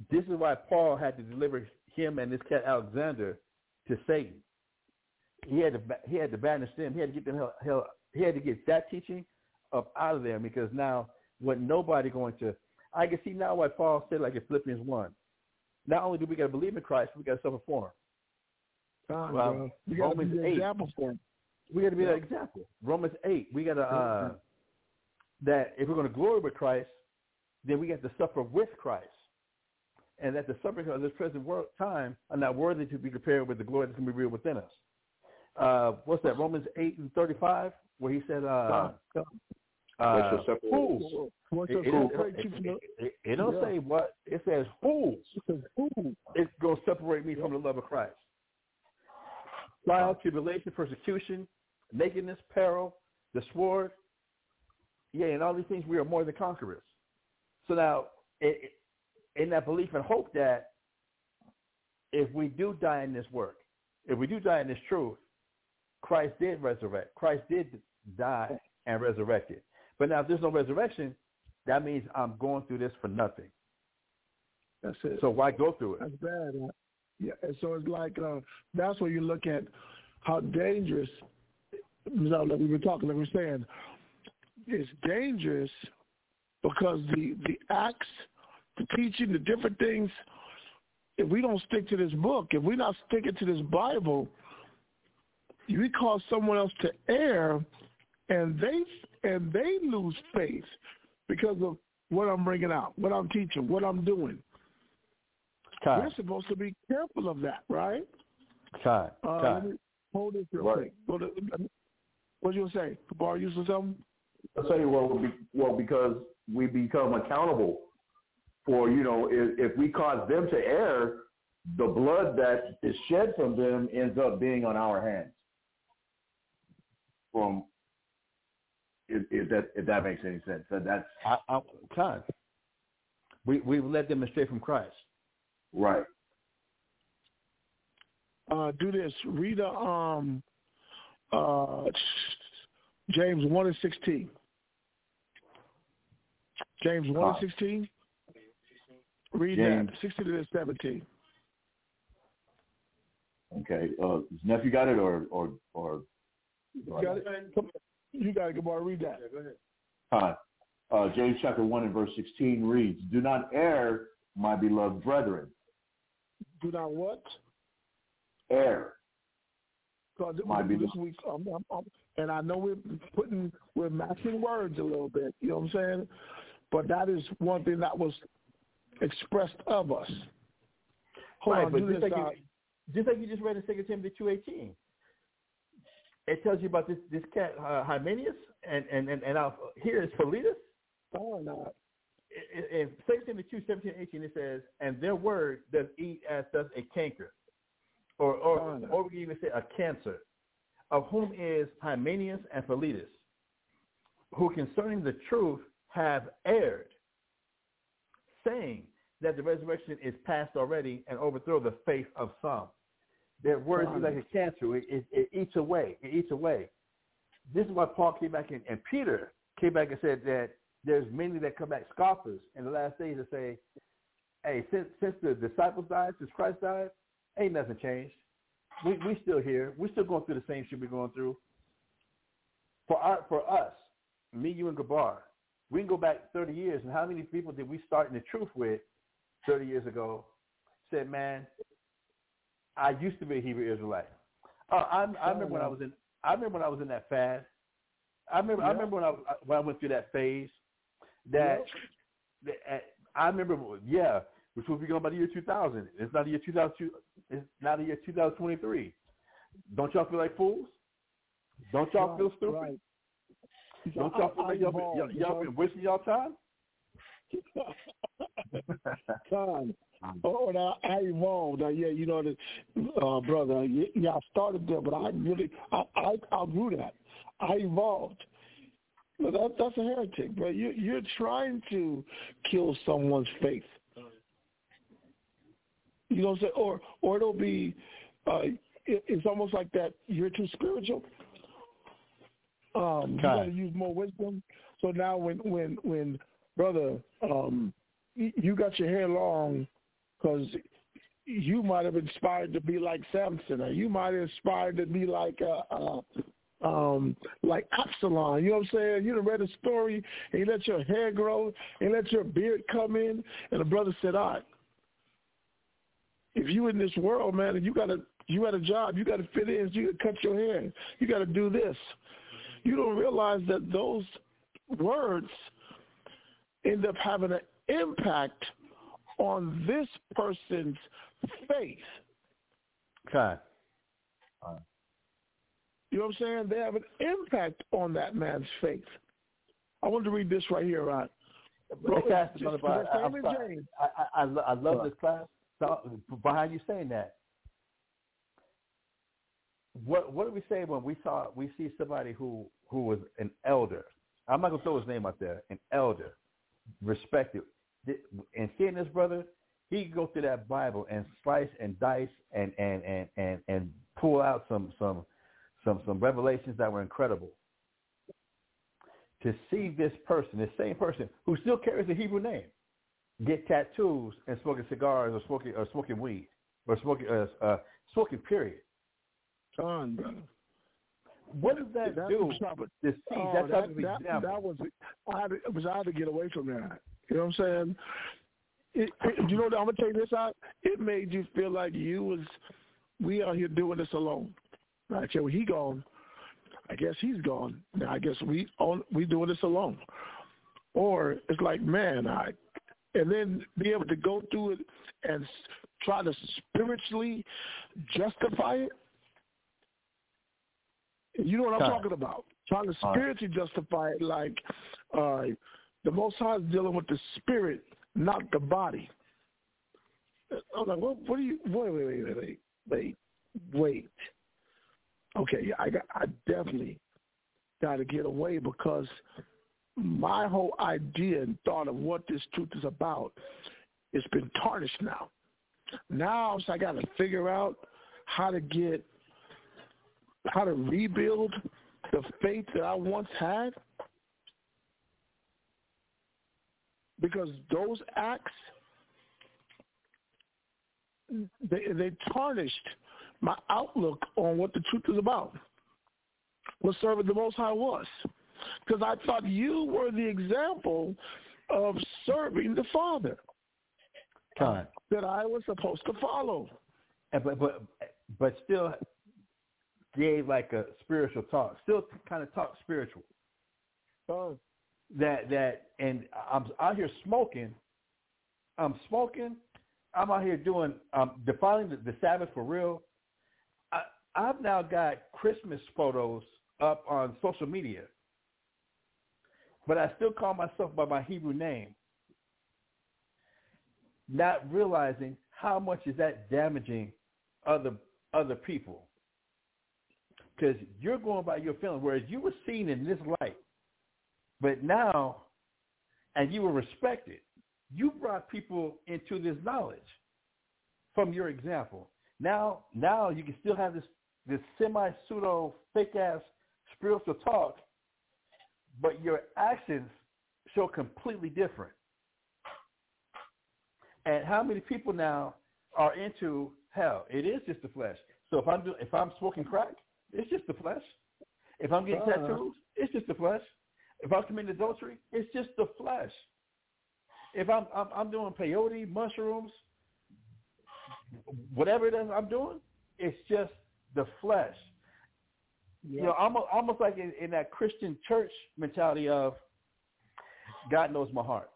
This is why Paul had to deliver him and this cat Alexander to Satan. He had to he had to banish them. He had to get them hell, hell he had to get that teaching up out of there because now what nobody going to I can see now why Paul said like in Philippians one. Not only do we got to believe in Christ, we got to suffer for him. God, Well, bro. You got to be Romans the 8. example for him. We got to be Yeah. that example. Romans eight. We got to uh, that if we're going to glory with Christ, then we got to suffer with Christ, and that the suffering of this present world time are not worthy to be compared with the glory that's going to be revealed within us. Uh, what's that? Romans eight and thirty-five, where he said, uh, God. Uh, What's your separate- who? What's It, your it, don't Yeah. say what. It says who it says who? is going to separate me from the love of Christ. Trial, tribulation, persecution, nakedness, peril, the sword. Yeah, and all these things, we are more than conquerors. So now, it, it, in that belief and hope that if we do die in this work, if we do die in this truth, Christ did resurrect. Christ did die and resurrected. But now, if there's no resurrection, that means I'm going through this for nothing. That's it. So why go through it? That's bad. Yeah, and so it's like uh, that's where you look at how dangerous. Like we were talking, like we were saying, it's dangerous because the the acts, the teaching, the different things. If we don't stick to this book, if we're not sticking to this Bible, we cause someone else to err, and they and they lose faith because of what I'm bringing out, what I'm teaching, what I'm doing. Kai, We're supposed to be careful of that, right? Kai, Uh, Kai. let me hold this real Right. quick. Go to, what you gonna say? Bar, you said something? I'll tell you well, be, well, because we become accountable for, you know, if, if we cause them to err, the blood that is shed from them ends up being on our hands. From, if, if that if that makes any sense, that that's I, I, Kai. We we led them astray from Christ. Right. Uh, do this. Read uh, um, uh, James one and sixteen. James one and Ah. sixteen. Read James. that. Sixteen to seventeen. Okay, uh, is nephew got it or or or You got it. Come, you got it. Gabar. Read that. Yeah, go ahead. Hi. Uh, James chapter 1 and verse 16 reads, Do not err, my beloved brethren. Do not what? Err. Because Might be this the- week, um, um, um, and I know we're putting we're matching words a little bit. You know what I'm saying? But that is one thing that was expressed of us. Hold right, on, but just like, you, just like you just read in Second Timothy two eighteen, it tells you about this this cat uh, Hymenaeus, and and and, and uh, here is Philetus. oh, no. In- Second Timothy two seventeen eighteen, it says, "And their word does eat as does a canker, or or Oh, or we can even say a cancer, of whom is Hymenaeus and Philetus, who concerning the truth have erred, saying that the resurrection is past already and overthrow the faith of some. Their words is like a cancer. It, it, it eats away. It eats away. This is why Paul came back in, and Peter came back and said that there's many that come back scoffers in the last days that say, hey, since, since the disciples died, since Christ died, ain't nothing changed. We we still here. We're still going through the same shit we're going through. For our, for us, me, you, and Gabar, we can go back 30 years, and how many people did we start in the truth with 30 years ago? Said, man, I used to be a Hebrew Israelite. Uh, I, I remember when I was in. I remember when I was in that fast. I remember. I remember when I when I went through that phase. That, that I remember. Yeah, which will be going by the year 2000. It's not the year 2002. It's not the year 2023. Don't y'all feel like fools? Don't y'all feel stupid? Right. Don't y'all feel like y'all, been, y'all, y'all been wasting y'all time? Son. Oh, now I evolved. Now, yeah, you know, the, uh, brother, yeah, yeah, I started there, but I really, I, I grew that. I evolved. That, that's a heretic, bro. You, you're trying to kill someone's faith. You know what I'm saying? Or, or it'll be, uh, it, it's almost like that. You're too spiritual. Um, you got to use more wisdom. So now, when, when, when, brother, um, you got your hair long because you might have inspired to be like Samson, or you might have inspired to be like uh, uh, um, like Absalom. You know what I'm saying? You done read a story, and you let your hair grow, and let your beard come in, and the brother said, "All right, if you in this world, man, and you got to you got a job, you got to fit in, you got to cut your hair, you got to do this." You don't realize that those words end up having an impact on this person's faith. Okay. You know what I'm saying? They have an impact on that man's faith. I want to read this right here, right? Bro, class, just, just I. I, I, I, love this class. So, behind you saying that, what what do we say when we saw we see somebody who who was an elder? I'm not gonna throw his name out there. An elder, respected, and seeing this brother, he could go through that Bible and slice and dice and and and and and pull out some some some some revelations that were incredible. To see this person, this same person who still carries the Hebrew name, get tattoos and smoking cigars or smoking or smoking weed or smoking uh, uh, smoking period. Brother. What does that That's do what's up. to see Oh, that that, that, that was I had it was I had to get away from that. You know what I'm saying? It, it, you know, I'm gonna take this out. It made you feel like you was we are here doing this alone. Right? So he gone. I guess he's gone. Now I guess we on we doing this alone. Or it's like, man, I and then be able to go through it and try to spiritually justify it. You know what I'm talking about? Trying to All right. spiritually justify it like uh, the Most High is dealing with the spirit, not the body. I'm like, what, what do you? Wait, wait, wait, wait, wait, wait. Okay, yeah, I got, I definitely got to get away because my whole idea and thought of what this truth is about, it's been tarnished now. Now, so I got to figure out how to get, how to rebuild the faith that I once had. Because those acts, they, they tarnished my outlook on what the truth is about, what serving the Most High was. Because I thought you were the example of serving the Father that I was supposed to follow. But but but still gave like a spiritual talk. Still kind of talk spiritual. Oh, That that and I'm out here smoking. I'm smoking. I'm out here doing um defining the, the Sabbath for real. I've now got Christmas photos up on social media. But I still call myself by my Hebrew name. Not realizing how much is that damaging other other people. Because you're going by your feeling, whereas you were seen in this light, but now, and you were respected, you brought people into this knowledge from your example. Now, now you can still have this this semi pseudo fake ass spiritual talk, but your actions show completely different. And how many people now are into hell? It is just the flesh. So if I'm do, if I'm smoking crack, it's just the flesh. If I'm getting Uh-huh. tattoos, it's just the flesh. If I'm committing adultery, it's just the flesh. If I'm I'm, I'm doing peyote, mushrooms, whatever it is I'm doing, it's just the flesh. You know, almost almost like in, in that Christian church mentality of God knows my heart.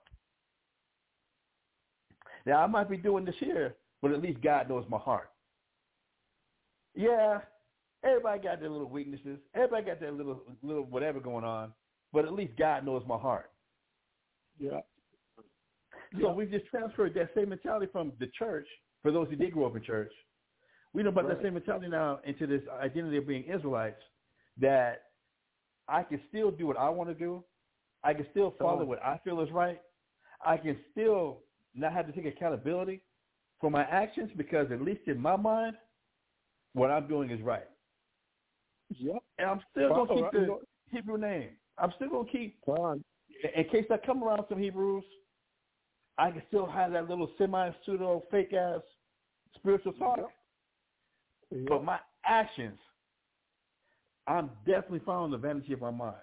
Now I might be doing this here, but at least God knows my heart. Yeah, everybody got their little weaknesses. Everybody got their little little whatever going on, but at least God knows my heart. yeah. So we've just transferred that same mentality from the church, for those who did grow up in church. We know about that Right. same mentality now into this identity of being Israelites, that I can still do what I want to do. I can still follow what I feel is right. I can still not have to take accountability for my actions because at least in my mind, what I'm doing is right. Yep. And I'm still going to keep the Hebrew name. I'm still going to keep Fine. in case I come around some Hebrews, I can still have that little semi pseudo fake ass spiritual talk. Yep. But my actions, I'm definitely following the vanity of my mind.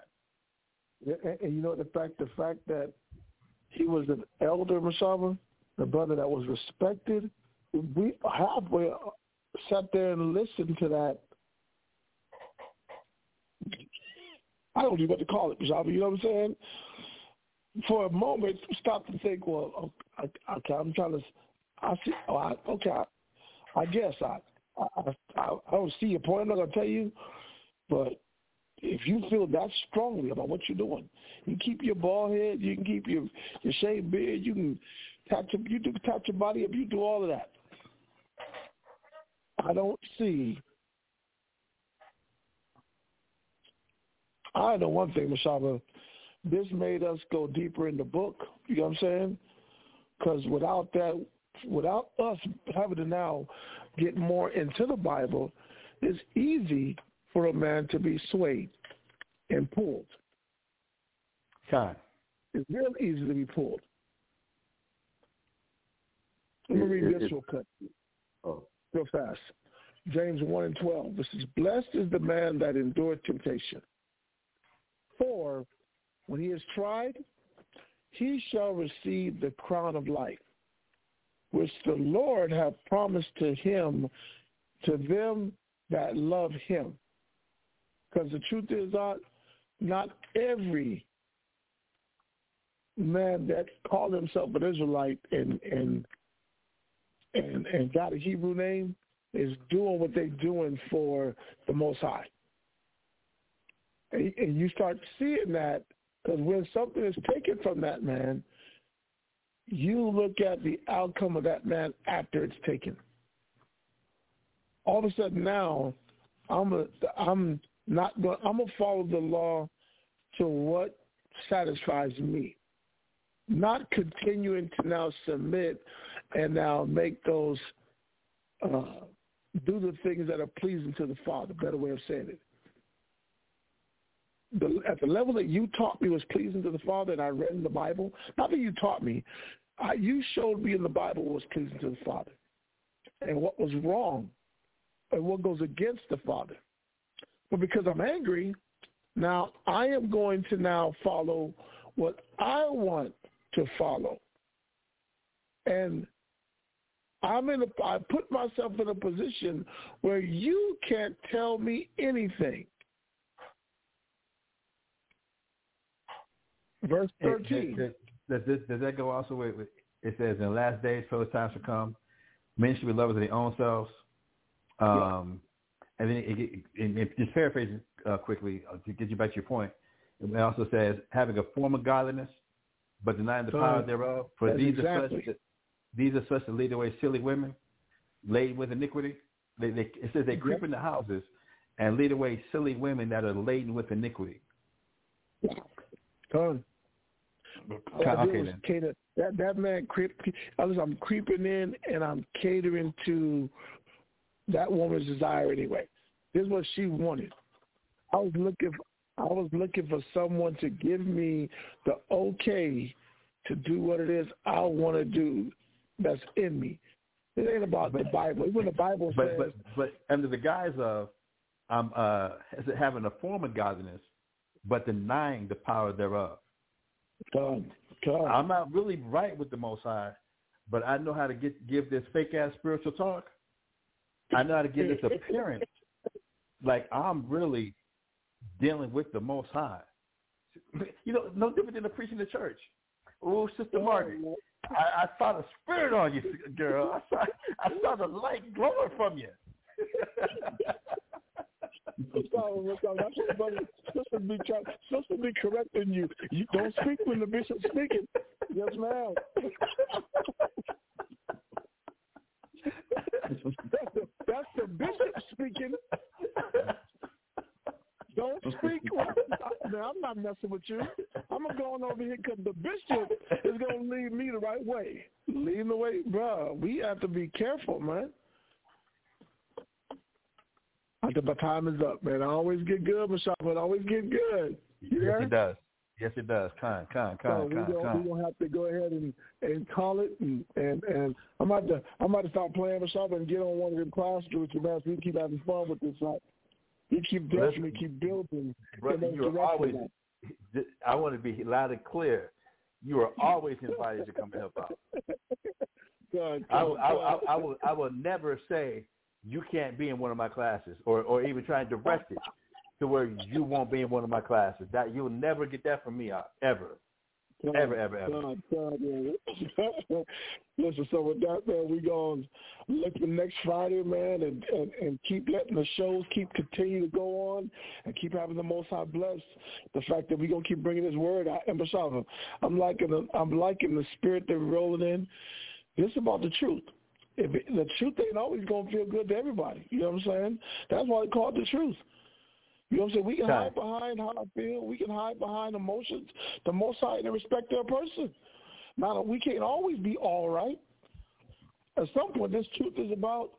Yeah, and, and you know the fact the fact that he was an elder Mashaba, the brother that was respected. We halfway sat there and listened to that. I don't know what to call it, Mashaba. You know what I'm saying? For a moment, stop to think. Well, okay, okay I'm trying to. I see. Oh, I, okay, I, I guess I, I, I, I don't see your point. I'm not gonna tell you, but if you feel that strongly about what you're doing, you keep your bald head, you can keep your your shaved beard, you can touch your, you do touch your body up, you do all of that. I don't see. I know one thing, Mashaba. This made us go deeper in the book. You know what I'm saying? Because without that, without us having to now get more into the Bible, it's easy for a man to be swayed and pulled. Time. It's real easy to be pulled. Let me read this real quick, Oh, real fast. James 1 and 12. This is, Blessed is the man that endured temptation. For when he is tried, he shall receive the crown of life, which the Lord hath promised to him, to them that love him. Because the truth is that not every man that called himself an Israelite and and and and got a Hebrew name is doing what they're doing for the Most High. And, and you start seeing that because when something is taken from that man, you look at the outcome of that man after it's taken. All of a sudden now, I'm a, I'm not going. I'm gonna follow the law to what satisfies me, not continuing to now submit and now make those uh, do the things that are pleasing to the Father. Better way of saying it. The, at the level that you taught me was pleasing to the Father, and I read in the Bible. Not that you taught me, I, you showed me in the Bible what was pleasing to the Father, and what was wrong, and what goes against the Father. But because I'm angry, now I am going to now follow what I want to follow, and I'm in a, I put myself in a position where you can't tell me anything. Verse 13. Does, that go also with, with it says in the last days, those times shall come. Men should be lovers of their own selves. Um, and then it, it, it, just paraphrasing uh, quickly uh, to get you back to your point. It also says having a form of godliness, but denying the power thereof. For these are such these are such that lead away silly women, laden with iniquity. They, they, it says they creep Yep. into houses and lead away silly women that are laden with iniquity. Done. I Okay, then. cater. That that man creep. I was, I'm creeping in and I'm catering to that woman's desire anyway. This is what she wanted. I was looking. I was looking for someone to give me the okay to do what it is I want to do. That's in me. It ain't about the Bible. Even the Bible but says, but but under the guise of um uh having a form of godliness, but denying the power thereof. God, God. I'm not really right with the Most High, but I know how to get give this fake ass spiritual talk. I know how to give this appearance like I'm really dealing with the Most High. You know, no different than the preaching the church. Oh, Sister Margaret, I, I saw the spirit on you, girl. I saw I saw the light glowing from you. Rick, I'm not supposed to- be trying, to be correcting you. You don't speak when the bishop's speaking. Yes, ma'am. that's, the, that's the bishop speaking. Don't speak. Now, I'm not messing with you. I'm going over here because the bishop is going to lead me the right way. Lead the way, bro. We have to be careful, man. I think my time is up, man. I always get good, Michelle, but I always get good. You Yes, it does. Yes, it does. Con, con, So con, we con, gonna we gonna have to go ahead and and call it and and and I'm about to I'm about to start playing Michelle and get on one of them class groups, man. So we keep having fun with this. Like, we keep definitely keep building. Brother, you are always. I want to be loud and clear. You are always invited to come help out. God, I, will- I, I, I will. I will never say you can't be in one of my classes, or or even try and direct it to where you won't be in one of my classes. That you'll never get that from me, uh, ever, God, ever, ever, ever. God, God. Listen, so with that, man, we going to look for next Friday, man, and, and, and keep letting the shows keep continue to go on and keep having the Most High bless the fact that we're gonna keep bringing His word out. And Mashaba, I'm liking the I'm liking the spirit that we're rolling in. This is about the truth. If it, the truth ain't always gonna feel good to everybody, you know what I'm saying? That's why they call it the truth. You know what I'm saying? We can hide behind how I feel. We can hide behind emotions. The Most High and respect their person. Now we can't always be all right. At some point, this truth is about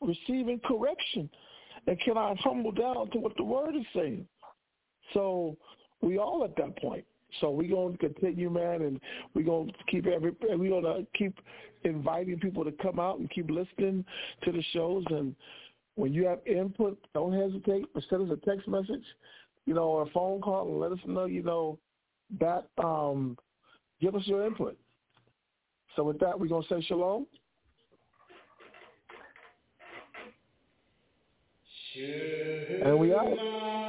receiving correction. And can I humble down to what the word is saying? So we all at that point. So we're going to continue, man, and we're going to keep every we're going to keep inviting people to come out and keep listening to the shows. And when you have input, don't hesitate. Send us a text message, you know, or a phone call, and let us know, you know, that um, give us your input. So with that, we're going to say shalom. And we out.